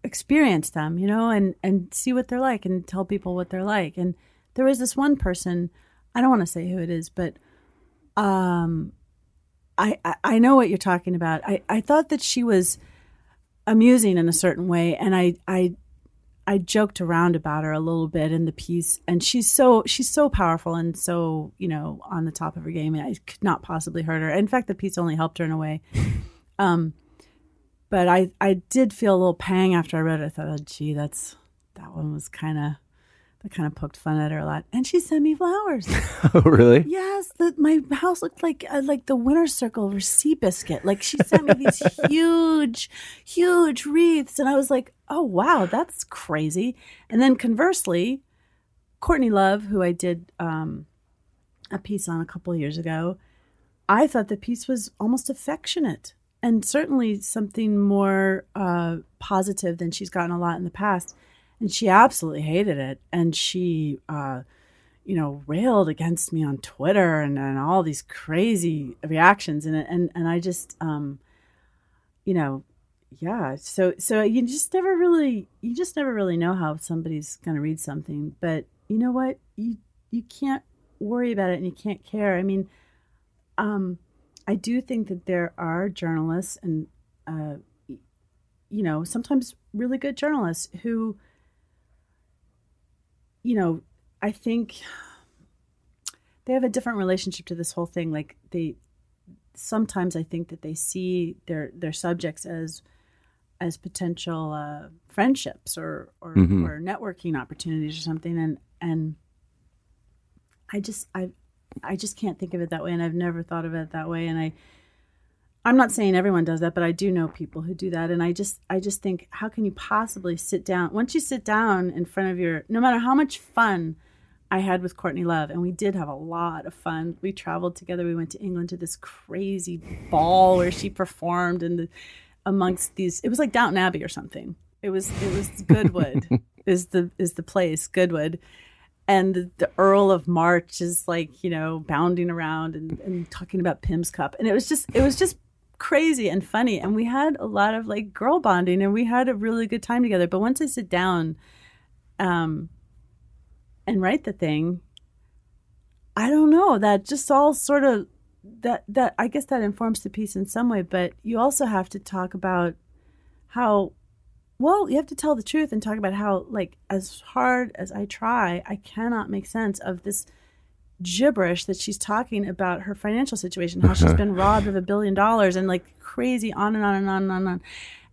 experience them, you know, and and see what they're like and tell people what they're like. And there was this one person, I don't want to say who it is, but um, I, I I know what you're talking about. I I thought that she was amusing in a certain way, and I I I joked around about her a little bit in the piece, and she's so she's so powerful and so you know on the top of her game. I could not possibly hurt her. In fact, the piece only helped her in a way. Um, but I I did feel a little pang after I read it. I thought, oh, gee, that's that one was kind of that kind of poked fun at her a lot. And she sent me flowers. oh, really? Yes. The, my house looked like uh, like the winter circle of Seabiscuit. Like she sent me these huge, huge wreaths, and I was like, oh wow, that's crazy. And then conversely, Courtney Love, who I did um, a piece on a couple years ago, I thought the piece was almost affectionate and certainly something more uh, positive than she's gotten a lot in the past. And she absolutely hated it, and she. Uh, you know, railed against me on Twitter and, and all these crazy reactions. And, and, and I just, um, you know, yeah so so you just never really you just never really know how somebody's going to read something but you know what you you can't worry about it and you can't care i mean um I do think that there are journalists and, uh, you know, sometimes really good journalists who, you know, I think they have a different relationship to this whole thing. Like they, sometimes I think that they see their their subjects as as potential uh, friendships or or, Mhm. or networking opportunities or something, and and I just I I just can't think of it that way, and I've never thought of it that way, and I. I'm not saying everyone does that, but I do know people who do that, and I just, I just think, how can you possibly sit down? Once you sit down in front of your, no matter how much fun I had with Courtney Love, and we did have a lot of fun. We traveled together. We went to England to this crazy ball where she performed, and the, amongst these, it was like Downton Abbey or something. It was, it was Goodwood is the is the place Goodwood, and the, the Earl of March is like you know bounding around and, and talking about Pimm's cup, and it was just, it was just crazy and funny, and we had a lot of like girl bonding, and we had a really good time together. But once I sit down, um and write the thing i don't know that just all sort of that that i guess that informs the piece in some way but you also have to talk about how well you have to tell the truth and talk about how like as hard as i try i cannot make sense of this gibberish that she's talking about her financial situation how she's uh-huh. been robbed of a billion dollars and like crazy on and on and on and on and on.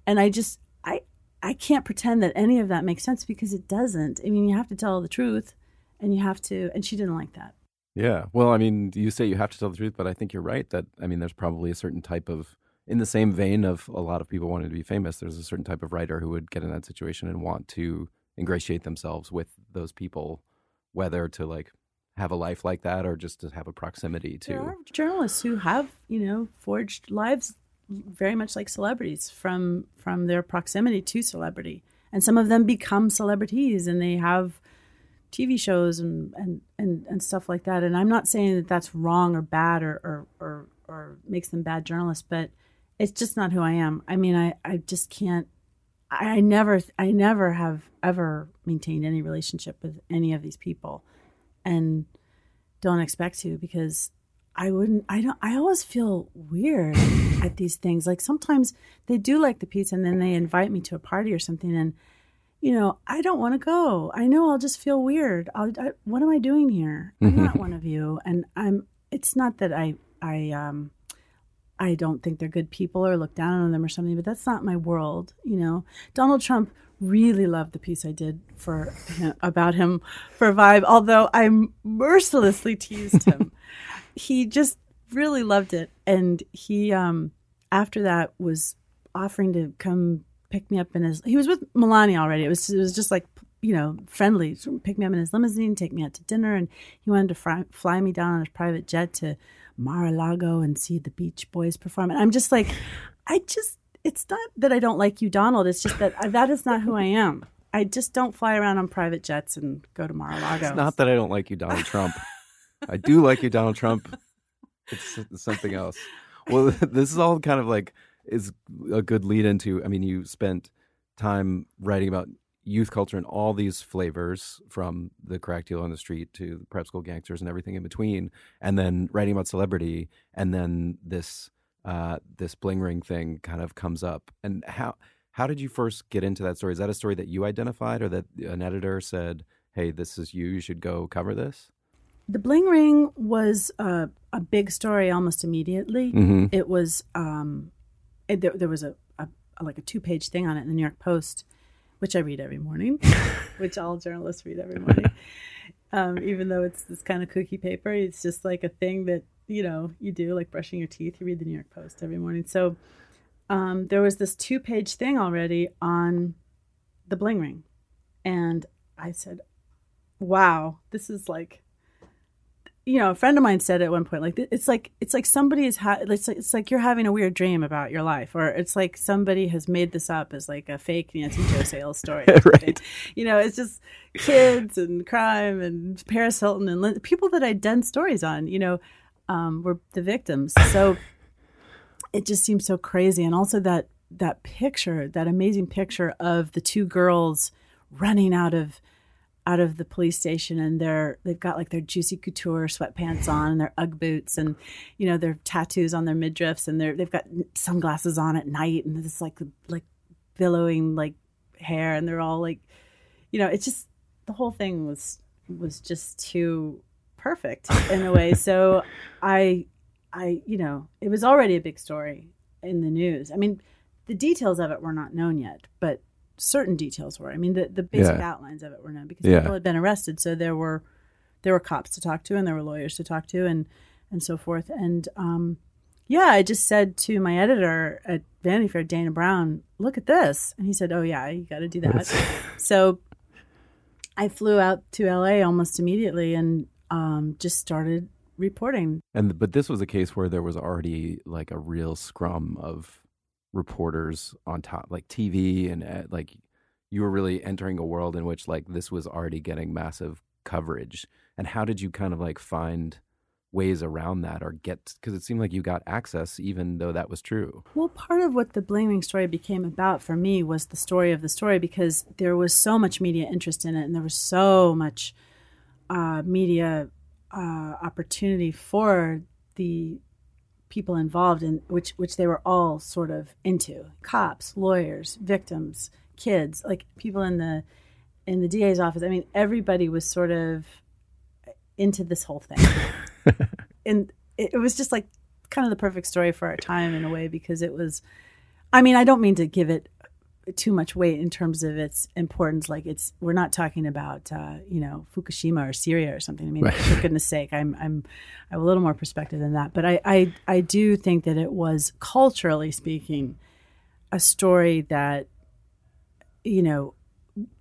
And i just i i can't pretend that any of that makes sense because it doesn't. I mean you have to tell the truth and you have to and she didn't like that. Yeah. Well, I mean, you say you have to tell the truth, but I think you're right that I mean, there's probably a certain type of in the same vein of a lot of people wanting to be famous, there's a certain type of writer who would get in that situation and want to ingratiate themselves with those people, whether to like have a life like that or just to have a proximity to there are journalists who have you know forged lives very much like celebrities from from their proximity to celebrity and some of them become celebrities and they have TV shows and, and, and, and stuff like that. And I'm not saying that that's wrong or bad or, or, or, or makes them bad journalists, but it's just not who I am. I mean, I, I just can't, I, I never, I never have ever maintained any relationship with any of these people and don't expect to because I wouldn't, I don't, I always feel weird at these things. Like sometimes they do like the pizza and then they invite me to a party or something and, you know, I don't want to go. I know I'll just feel weird. I'll, I, what am I doing here? I'm not one of you, and I'm. It's not that I, I, um, I don't think they're good people or look down on them or something, but that's not my world. You know, Donald Trump really loved the piece I did for about him for Vibe, although I mercilessly teased him. he just really loved it, and he, um, after that, was offering to come pick me up in his. He was with Melania already. It was it was just like you know friendly. Pick me up in his limousine, take me out to dinner, and he wanted to fly, fly me down on his private jet to Mar-a-Lago and see the Beach Boys perform. And I'm just like, I just. It's not that I don't like you, Donald. It's just that that is not who I am. I just don't fly around on private jets and go to Mar-a-Lago. It's not that I don't like you, Donald Trump. I do like you, Donald Trump. It's, something else. Well, this is all kind of like is a good lead into. I mean, you spent time writing about youth culture and all these flavors, from the crack deal on the street to the prep school gangsters and everything in between, and then writing about celebrity, and then this uh, this bling ring thing kind of comes up. And how how did you first get into that story? Is that a story that you identified, or that an editor said, "Hey, this is you. You should go cover this." The Bling Ring was a, a big story almost immediately. Mm-hmm. It was um, it, there, there was a, a like a two page thing on it in the New York Post, which I read every morning, which all journalists read every morning. Um, even though it's this kind of cookie paper, it's just like a thing that you know you do, like brushing your teeth. You read the New York Post every morning. So um, there was this two page thing already on the Bling Ring, and I said, "Wow, this is like." you know, a friend of mine said at one point, like it's like it's like somebody is ha- it's like, it's like you're having a weird dream about your life, or it's like somebody has made this up as like a fake Nancy Jo Sales story. Right. You know, it's just kids and crime and Paris Hilton and people that I'd done stories on. You know, um, were the victims. So it just seems so crazy, and also that that picture, that amazing picture of the two girls running out of out of the police station and they're they've got like their juicy couture sweatpants on and their UGG boots and you know their tattoos on their midriffs and they're they've got sunglasses on at night and this like like billowing like hair and they're all like you know it's just the whole thing was was just too perfect in a way so i i you know it was already a big story in the news i mean the details of it were not known yet but certain details were. I mean, the, the basic Yeah. outlines of it were known because Yeah. people had been arrested, so there were there were cops to talk to and there were lawyers to talk to and and so forth. And um, yeah, I just said to my editor at Vanity Fair, Dana Brown, "Look at this," and he said, "Oh yeah, you got to do that." so I flew out to LA almost immediately and um, just started reporting. And but this was a case where there was already like a real scrum of reporters on top, like TV, and uh, like you were really entering a world in which like this was already getting massive coverage. And how did you kind of like find ways around that or get? Because it seemed like you got access, even though that was true. Well, part of what the Bling Ring story became about for me was the story of the story because there was so much media interest in it and there was so much uh, media uh, opportunity for the people involved in which which they were all sort of into. Cops lawyers victims kids like people in the in the DA's office. I mean everybody was sort of into this whole thing. And it, it was just like kind of the perfect story for our time in a way because it was i mean i don't mean to give it too much weight in terms of its importance. Like it's we're not talking about uh, you know fukushima or syria or something. I mean Right. for goodness sake i'm i'm i have a little more perspective than that. But I, I i do think that it was culturally speaking a story that you know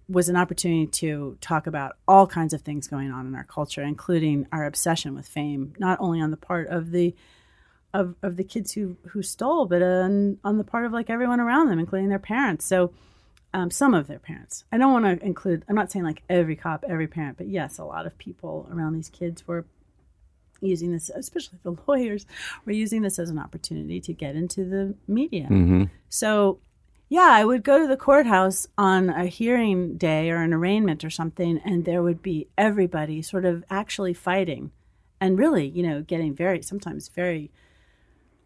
was an opportunity to talk about all kinds of things going on in our culture, including our obsession with fame, not only on the part of the of, of the kids who who stole, but on on the part of like everyone around them, including their parents. So um, some of their parents. I don't want to include. I'm not saying like every cop, every parent, but yes, a lot of people around these kids were using this, especially the lawyers, were using this as an opportunity to get into the media. Mm-hmm. So, yeah, I would go to the courthouse on a hearing day or an arraignment or something, and there would be everybody sort of actually fighting and really, you know, getting very, sometimes very,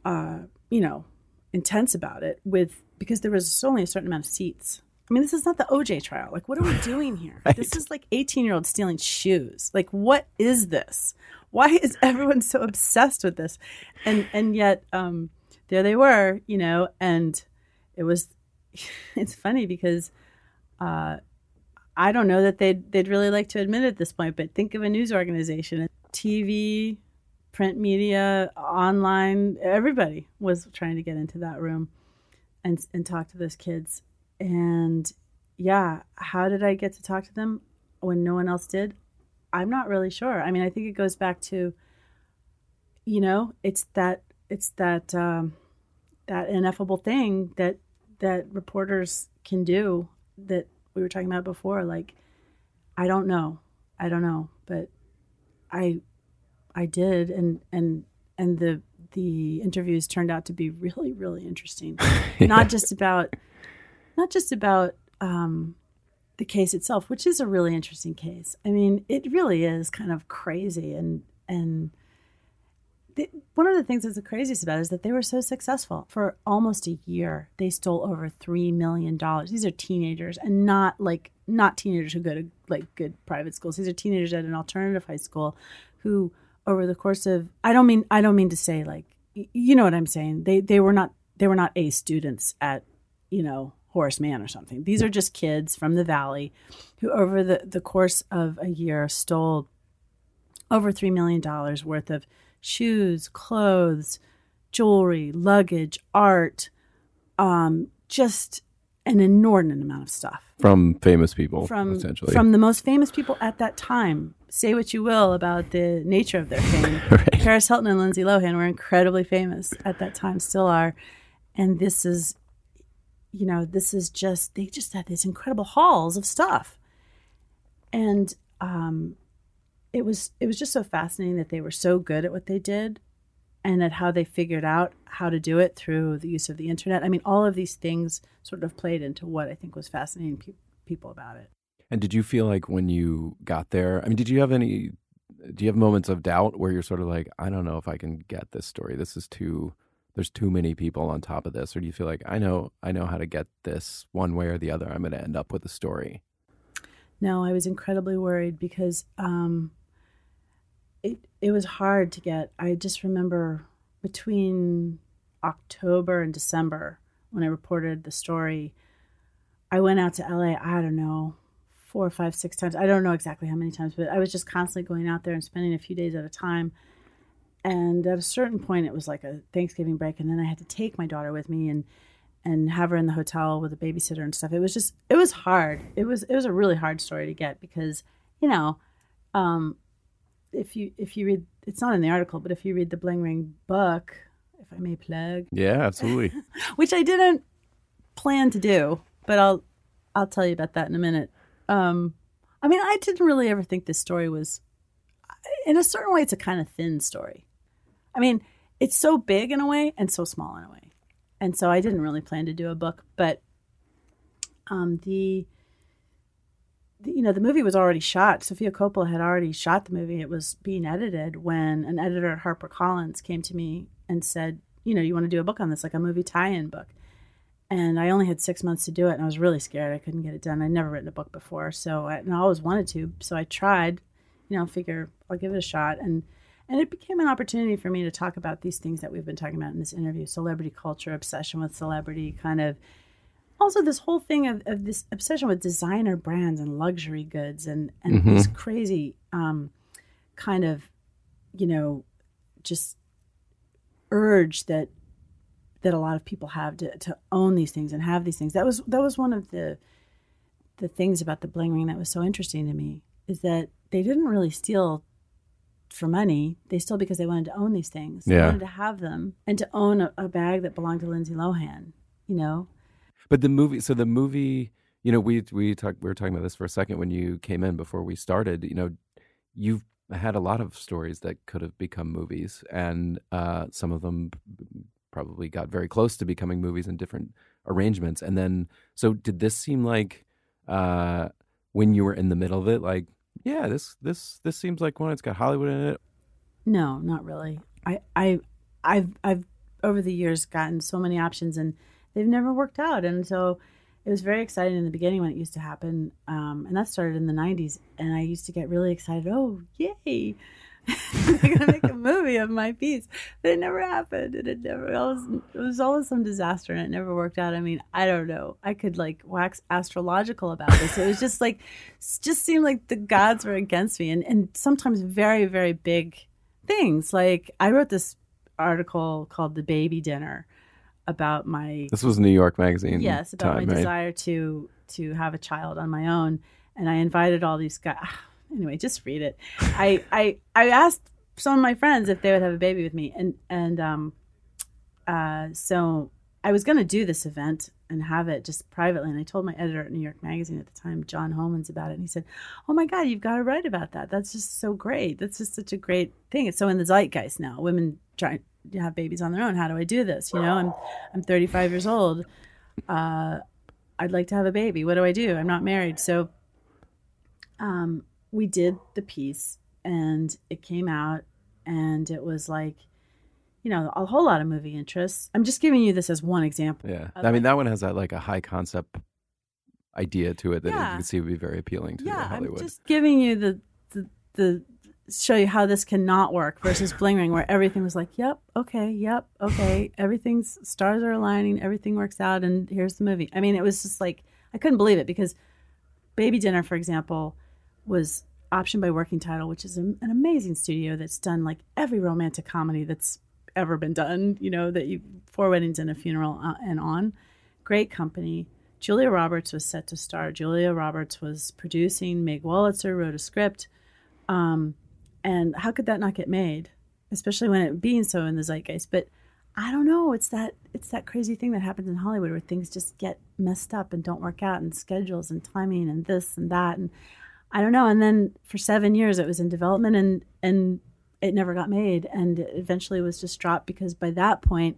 uh, you know, intense about it with because there was only a certain amount of seats. I mean, this is not the OJ trial. Like, what are we doing here? This is like 18 year olds stealing shoes. Like, what is this? Why is everyone so obsessed with this? And and yet, um, there they were, you know, and it was. It's funny because uh, I don't know that they'd they'd really like to admit it at this point, but think of a news organization, TV, print media, online. Everybody was trying to get into that room and and talk to those kids. And yeah, how did I get to talk to them when no one else did? I'm not really sure. I mean, I think it goes back to, you know, it's that it's that um, that ineffable thing that that reporters can do that we were talking about before. Like, I don't know, I don't know, but I I did, and and and the the interviews turned out to be really really interesting. Not just about not just about um, the case itself, which is a really interesting case. I mean, it really is kind of crazy, and and the, one of the things that's the craziest about it is that they were so successful for almost a year. They stole over three million dollars. These are teenagers, and not like not teenagers who go to like good private schools. These are teenagers at an alternative high school who, over the course of, I don't mean I don't mean to say like you know what I'm saying. They they were not they were not A students at you know Horace Mann or something. These are just kids from the valley who, over the the course of a year, stole over $3 million worth of shoes, clothes, jewelry, luggage, art, um, just an inordinate amount of stuff From famous people, from essentially. from the most famous people at that time. Say what you will about the nature of their fame. Right. Paris Hilton and Lindsay Lohan were incredibly famous at that time, still are. And this is, you know, this is just they just had these incredible hauls of stuff, and um, it was it was just so fascinating that they were so good at what they did, and at how they figured out how to do it through the use of the internet. I mean, all of these things sort of played into what I think was fascinating pe- people about it. And did you feel like when you got there? I mean, did you have any? Do you have moments of doubt where you're sort of like, I don't know if I can get this story. This is too. There's too many people on top of this, or do you feel like I know I know how to get this one way or the other? I'm going to end up with a story. No, I was incredibly worried because um, it it was hard to get. I just remember between October and December when I reported the story, I went out to LA. I don't know four or five, six times. I don't know exactly how many times, but I was just constantly going out there and spending a few days at a time. And at a certain point, it was like a Thanksgiving break, and then I had to take my daughter with me and and have her in the hotel with a babysitter and stuff. It was just it was hard. It was it was a really hard story to get because you know, um, if you if you read it's not in the article, but if you read the Bling Ring book, if I may plug, Yeah, absolutely. which I didn't plan to do, but I'll I'll tell you about that in a minute. Um, I mean, I didn't really ever think this story was, in a certain way, it's a kind of thin story. I mean, it's so big in a way and so small in a way, and so I didn't really plan to do a book. But um, the, the you know the movie was already shot. Sofia Coppola had already shot the movie. It was being edited when an editor at HarperCollins came to me and said, you know, you want to do a book on this, like a movie tie-in book and I only had six months to do it, and I was really scared I couldn't get it done. I'd never written a book before, so I, and I always wanted to, so I tried. You know, figure I'll give it a shot, and and it became an opportunity for me to talk about these things that we've been talking about in this interview: celebrity culture, obsession with celebrity, kind of. Also, this whole thing of, of this obsession with designer brands and luxury goods, and and Mhm. this crazy um, kind of, you know, just urge that that a lot of people have to, to own these things and have these things. That was that was one of the the things about the bling ring that was so interesting to me is that they didn't really steal for money. They stole because they wanted to own these things. They wanted to have them and to own a, a bag that belonged to Lindsay Lohan. You know, But the movie, so the movie, you know, we we talked we were talking about this for a second when you came in before we started. You know, you've had a lot of stories that could have become movies, and uh, some of them probably got very close to becoming movies in different arrangements. And then, so did this seem like uh, when you were in the middle of it, like, yeah, this this this seems like one. It's got Hollywood in it. No, not really. I, I, I've, I've over the years gotten so many options, and they've never worked out. And so, it was very exciting in the beginning when it used to happen, um, and that started in the '90s. And I used to get really excited. Oh, yay! They're gonna make a movie of my piece, but it never happened, and it never. Was, it was always some disaster, and it never worked out. I mean, I don't know. I could like wax astrological about this. It was just like, just seemed like the gods were against me, and and sometimes very very big things. Like I wrote this article called "The Baby Dinner" about my This was New York Magazine. yes about time, my right? desire to to have a child on my own, and I invited all these guys. Anyway, just read it. I I I asked some of my friends if they would have a baby with me, and and um, uh, so I was going to do this event and have it just privately. And I told my editor at New York Magazine at the time, John Homans, about it. And he said, Oh my God, you've got to write about that. That's just so great. That's just such a great thing. It's so in the zeitgeist now. Women trying to have babies on their own. How do I do this? You know, I'm, I'm 35 years old. Uh, I'd like to have a baby. What do I do? I'm not married. So um, we did the piece and it came out and it was like, you know, a whole lot of movie interests. I'm just giving you this as one example. Yeah, I mean like- that one has that like a high concept idea to it that you Yeah. can see would be very appealing to yeah, Hollywood. I'm just giving you the, the the show you how this cannot work versus Bling Ring, where everything was like, yep, okay, yep, okay, everything's stars are aligning, everything works out, and here's the movie. I mean, it was just like I couldn't believe it because Baby Dinner, for example, was optioned by Working Title, which is an, amazing studio that's done like every romantic comedy that's ever been done. You know that you Four Weddings and a Funeral uh, and on. Great company. Julia Roberts was set to star. Julia Roberts was producing. Meg Wolitzer wrote a script. Um, and how could that not get made? Especially when it being so in the zeitgeist. But I don't know. It's that it's that crazy thing that happens in Hollywood where things just get messed up and don't work out, and schedules and timing and this and that, and I don't know. And then for seven years, it was in development, and and it never got made, and eventually, it eventually was just dropped because by that point,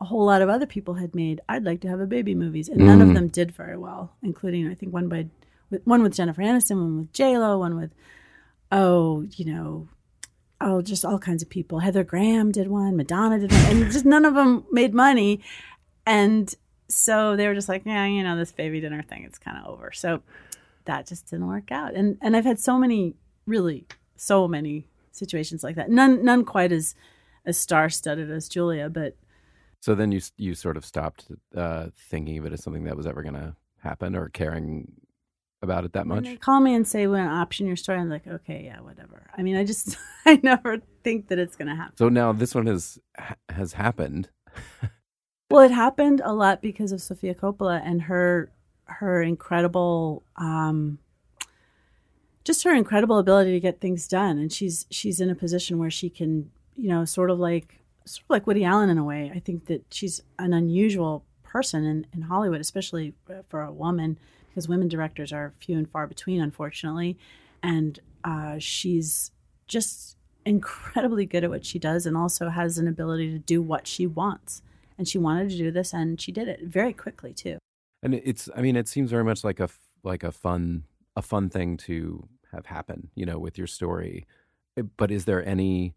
a whole lot of other people had made "I'd like to have a baby" movies, and none of Mm. them did very well, including I think one by one with Jennifer Aniston, one with J Lo, one with oh, you know, oh, just all kinds of people. Heather Graham did one, Madonna did one, and just none of them made money. And so they were just like, yeah, you know, this baby dinner thing, it's kind of over. So that just didn't work out. And and I've had so many, really, so many situations like that. None none quite as as star studded as Julia, but So then you you sort of stopped uh, thinking of it as something that was ever going to happen or caring about it that when much. call me and say, "We're gonna option your story," I'm like, "Okay, yeah, whatever." I mean, I just I never think that it's gonna happen. So now this one has has happened. Well, it happened a lot because of Sofia Coppola and her her incredible um just her incredible ability to get things done and she's she's in a position where she can, you know, sort of like sort of like Woody Allen in a way. I think that she's an unusual person in, in Hollywood, especially for a woman, because women directors are few and far between, unfortunately. And uh, she's just incredibly good at what she does and also has an ability to do what she wants and she wanted to do this and she did it very quickly too And it's I mean it seems very much like a like a fun a fun thing to have happen, you know, with your story. But is there any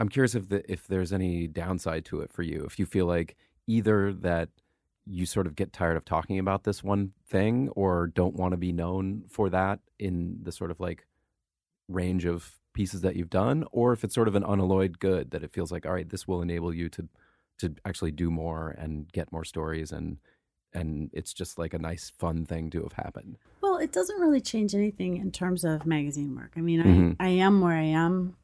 I'm curious if the if there's any downside to it for you. If you feel like either that you sort of get tired of talking about this one thing or don't want to be known for that in the sort of like range of pieces that you've done? Or if it's sort of an unalloyed good that it feels like all right this will enable you to to actually do more and get more stories and and it's just like a nice fun thing to have happened. Well it doesn't really change anything in terms of magazine work. I mean Mhm. I, I am where i am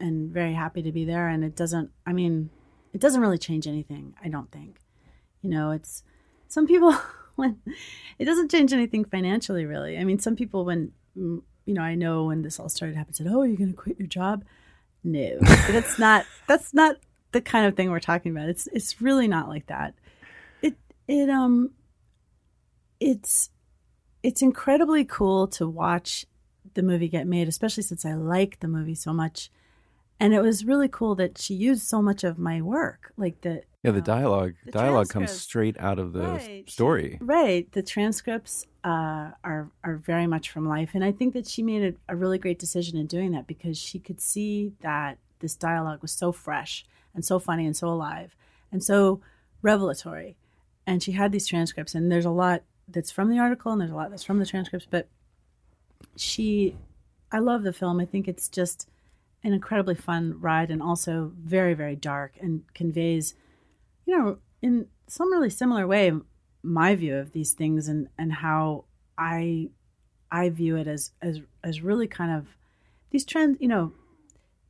and very happy to be there and it doesn't i mean it doesn't really change anything i don't think you know it's some people when it doesn't change anything financially really. I mean some people when mm, you know i know when this all started happening said oh you're going to quit your job? No. That's not that's not the kind of thing we're talking about. It's it's really not like that. It it um it's it's incredibly cool to watch the movie get made especially since i like the movie so much. And it was really cool that she used so much of my work like the yeah the dialogue the dialogue comes straight out of the Right. story Right. The transcripts uh, are are very much from life, and I think that she made a, a really great decision in doing that because she could see that this dialogue was so fresh and so funny and so alive and so revelatory, and she had these transcripts, and there's a lot that's from the article and there's a lot that's from the transcripts, but she, I love the film. I think it's just an incredibly fun ride and also very very dark and conveys you know, in some really similar way, my view of these things and and how I I view it as as as really kind of these trends. You know,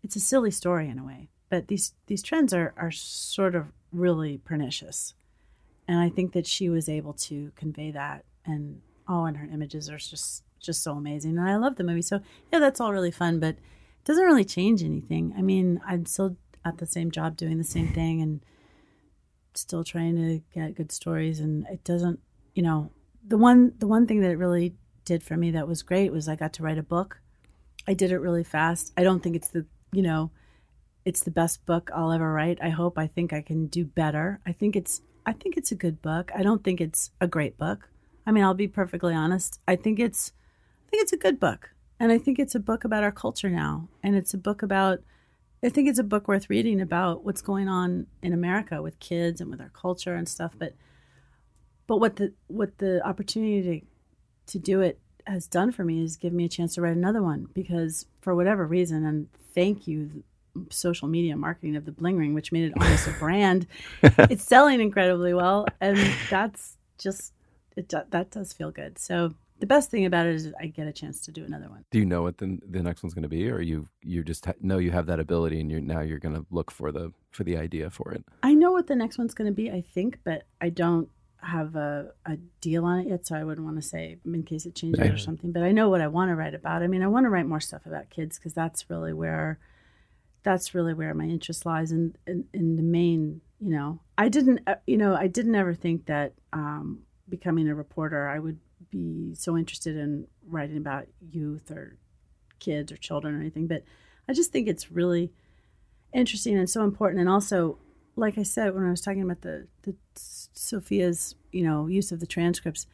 it's a silly story in a way, but these these trends are are sort of really pernicious, and I think that she was able to convey that. And oh, and her images are just just so amazing, and I love the movie. So yeah, that's all really fun, but it doesn't really change anything. I mean, I'm still at the same job doing the same thing, and still trying to get good stories and it doesn't you know the one the one thing that it really did for me that was great was I got to write a book. I did it really fast. I don't think it's the you know it's the best book I'll ever write. I hope I think I can do better. I think it's I think it's a good book. I don't think it's a great book. I mean, I'll be perfectly honest. I think it's I think it's a good book. And I think it's a book about our culture now. And it's a book about I think it's a book worth reading about what's going on in America with kids and with our culture and stuff. But but what the what the opportunity to to do it has done for me is give me a chance to write another one because for whatever reason and thank you social media marketing of the bling ring which made it almost a brand it's selling incredibly well and that's just it that does feel good so the best thing about it is i get a chance to do another one do you know what the the next one's going to be or you you just ha- know you have that ability and you're now you're going to look for the for the idea for it I know what the next one's going to be, I think, but I don't have a, a deal on it yet, so I wouldn't want to say in case it changes Yeah. or something. But I know what I want to write about. I mean, I want to write more stuff about kids because that's really where that's really where my interest lies in, in in the main. You know, I didn't, uh, you know, I didn't ever think that um, becoming a reporter, I would be so interested in writing about youth or kids or children or anything. But I just think it's really interesting and so important. And also, like I said when I was talking about the the Sofia's you know use of the transcripts,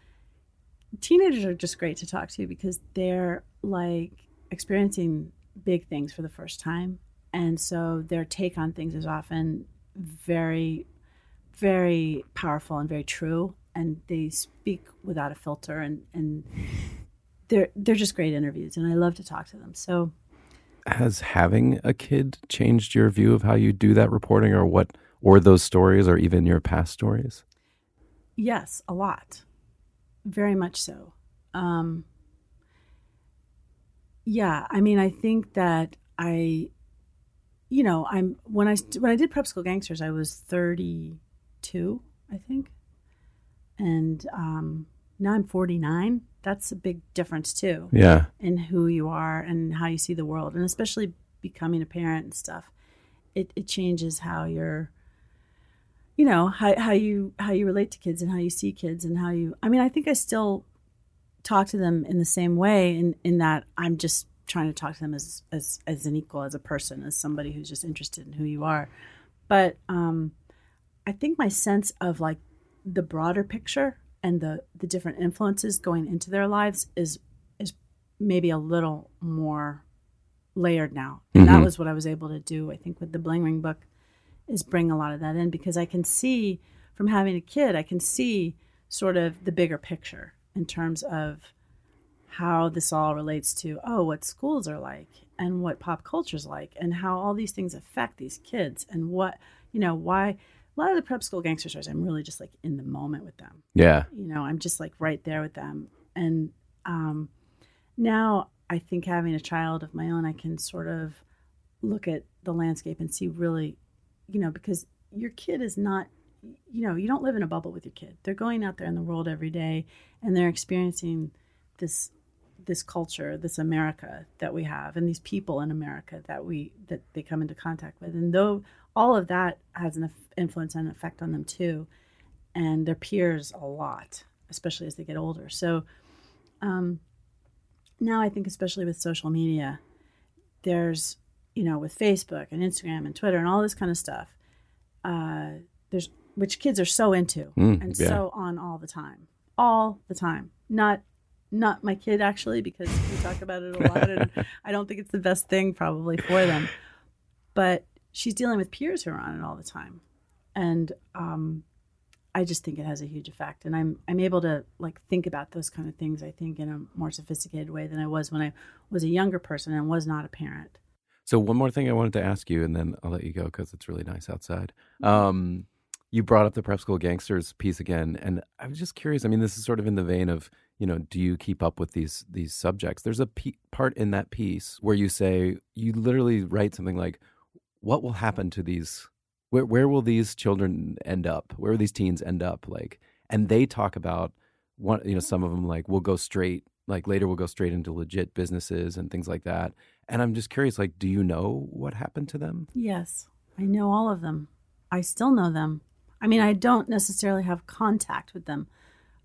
teenagers are just great to talk to because they're like experiencing big things for the first time. And so their take on things is often very, very powerful and very true. And they speak without a filter and, and they're they're just great interviews and I love to talk to them. So has having a kid changed your view of how you do that reporting or what or those stories or even your past stories? Yes, a lot. Very much so. Um, yeah, I mean, I think that I, you know, I'm when I when I did prep school gangsters, I was 32, I think, and um, now I'm 49. That's a big difference too. Yeah, in who you are and how you see the world, and especially becoming a parent and stuff. It it changes how you're you know how, how you how you relate to kids and how you see kids and how you i mean i think i still talk to them in the same way in in that i'm just trying to talk to them as as as an equal as a person as somebody who's just interested in who you are but um i think my sense of like the broader picture and the the different influences going into their lives is is maybe a little more layered now and Mhm. that was what i was able to do i think with the bling ring book is bring a lot of that in because I can see from having a kid, I can see sort of the bigger picture in terms of how this all relates to oh what schools are like and what pop culture's like and how all these things affect these kids and what you know why a lot of the prep school gangster stories I'm really just like in the moment with them. Yeah, you know i'm just like right there with them. And um, now i think having a child of my own i can sort of look at the landscape and see really you know because your kid is not you know you don't live in a bubble with your kid. They're going out there in the world every day and they're experiencing this this culture this america that we have and these people in america that we that they come into contact with. And though all of that has an influence and effect on them too and their peers a lot, especially as they get older. So um, now I think, especially with social media, there's, you know, with Facebook and Instagram and Twitter and all this kind of stuff, uh, there's which kids are so into Mm, and yeah. so on all the time, all the time. Not not my kid actually because we talk about it a lot and I don't think it's the best thing probably for them. But she's dealing with peers who are on it all the time. And um, I just think it has a huge effect, and I'm I'm able to like think about those kind of things. I think in a more sophisticated way than I was when I was a younger person and was not a parent. So one more thing I wanted to ask you, and then I'll let you go because it's really nice outside. Um, you brought up the prep school gangsters piece again, and I was just curious. I mean, this is sort of in the vein of you know, do you keep up with these these subjects? There's a part in that piece where you say you literally write something like, "What will happen to these? Where where will these children end up? Where will these teens end up?" Like, and they talk about one. You know, some of them like we'll go straight. Like later, we'll go straight into legit businesses and things like that. And I'm just curious, like, do you know what happened to them? Yes, I know all of them. I still know them. I mean, I don't necessarily have contact with them,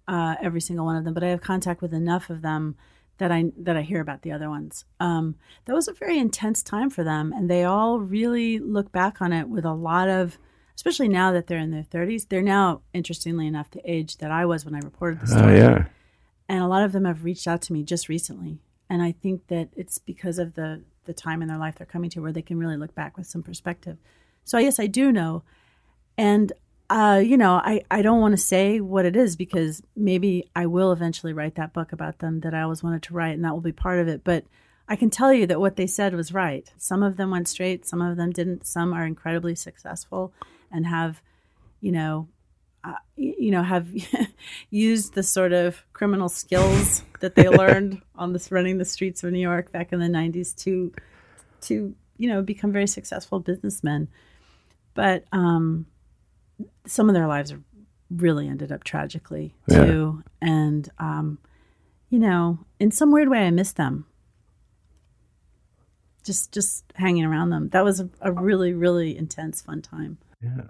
uh, every single one of them, but I have contact with enough of them that I that I hear about the other ones. Um, that was a very intense time for them, and they all really look back on it with a lot of, especially now that they're in their thirties. They're now, interestingly enough, the age that I was when I reported the story Oh yeah. and a lot of them have reached out to me just recently and i think that it's because of the the time in their life they're coming to where they can really look back with some perspective so yes i do know and uh, you know i i don't want to say what it is because maybe i will eventually write that book about them that i always wanted to write and that will be part of it but i can tell you that what they said was right. Some of them went straight some of them didn't. Some are incredibly successful and have you know uh, you know have used the sort of criminal skills that they learned on this running the streets of New York back in the 90s to to you know become very successful businessmen. But um some of their lives are really ended up tragically Yeah. too and um you know in some weird way I miss them just just hanging around them that was a, a really really intense fun time Yeah.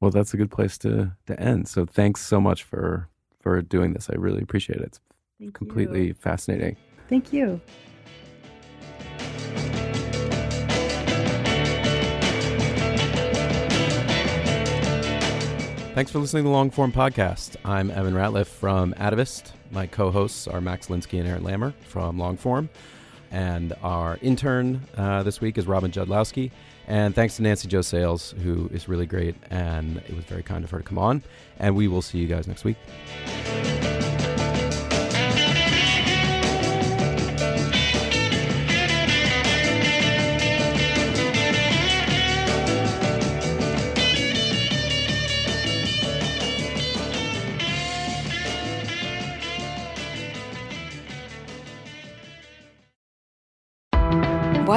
Well, that's a good place to to end. So thanks so much for for doing this. I really appreciate it. It's Thank completely you. fascinating. thank you Thanks for listening to the Long Form Podcast. I'm Evan Ratliff from Atavist. My co hosts are Max Linsky and Aaron Lammer from Long Form. And our intern uh, this week is Robin Judlowski. And thanks to Nancy Jo Sales, who is really great. And it was very kind of her to come on. And we will see you guys next week.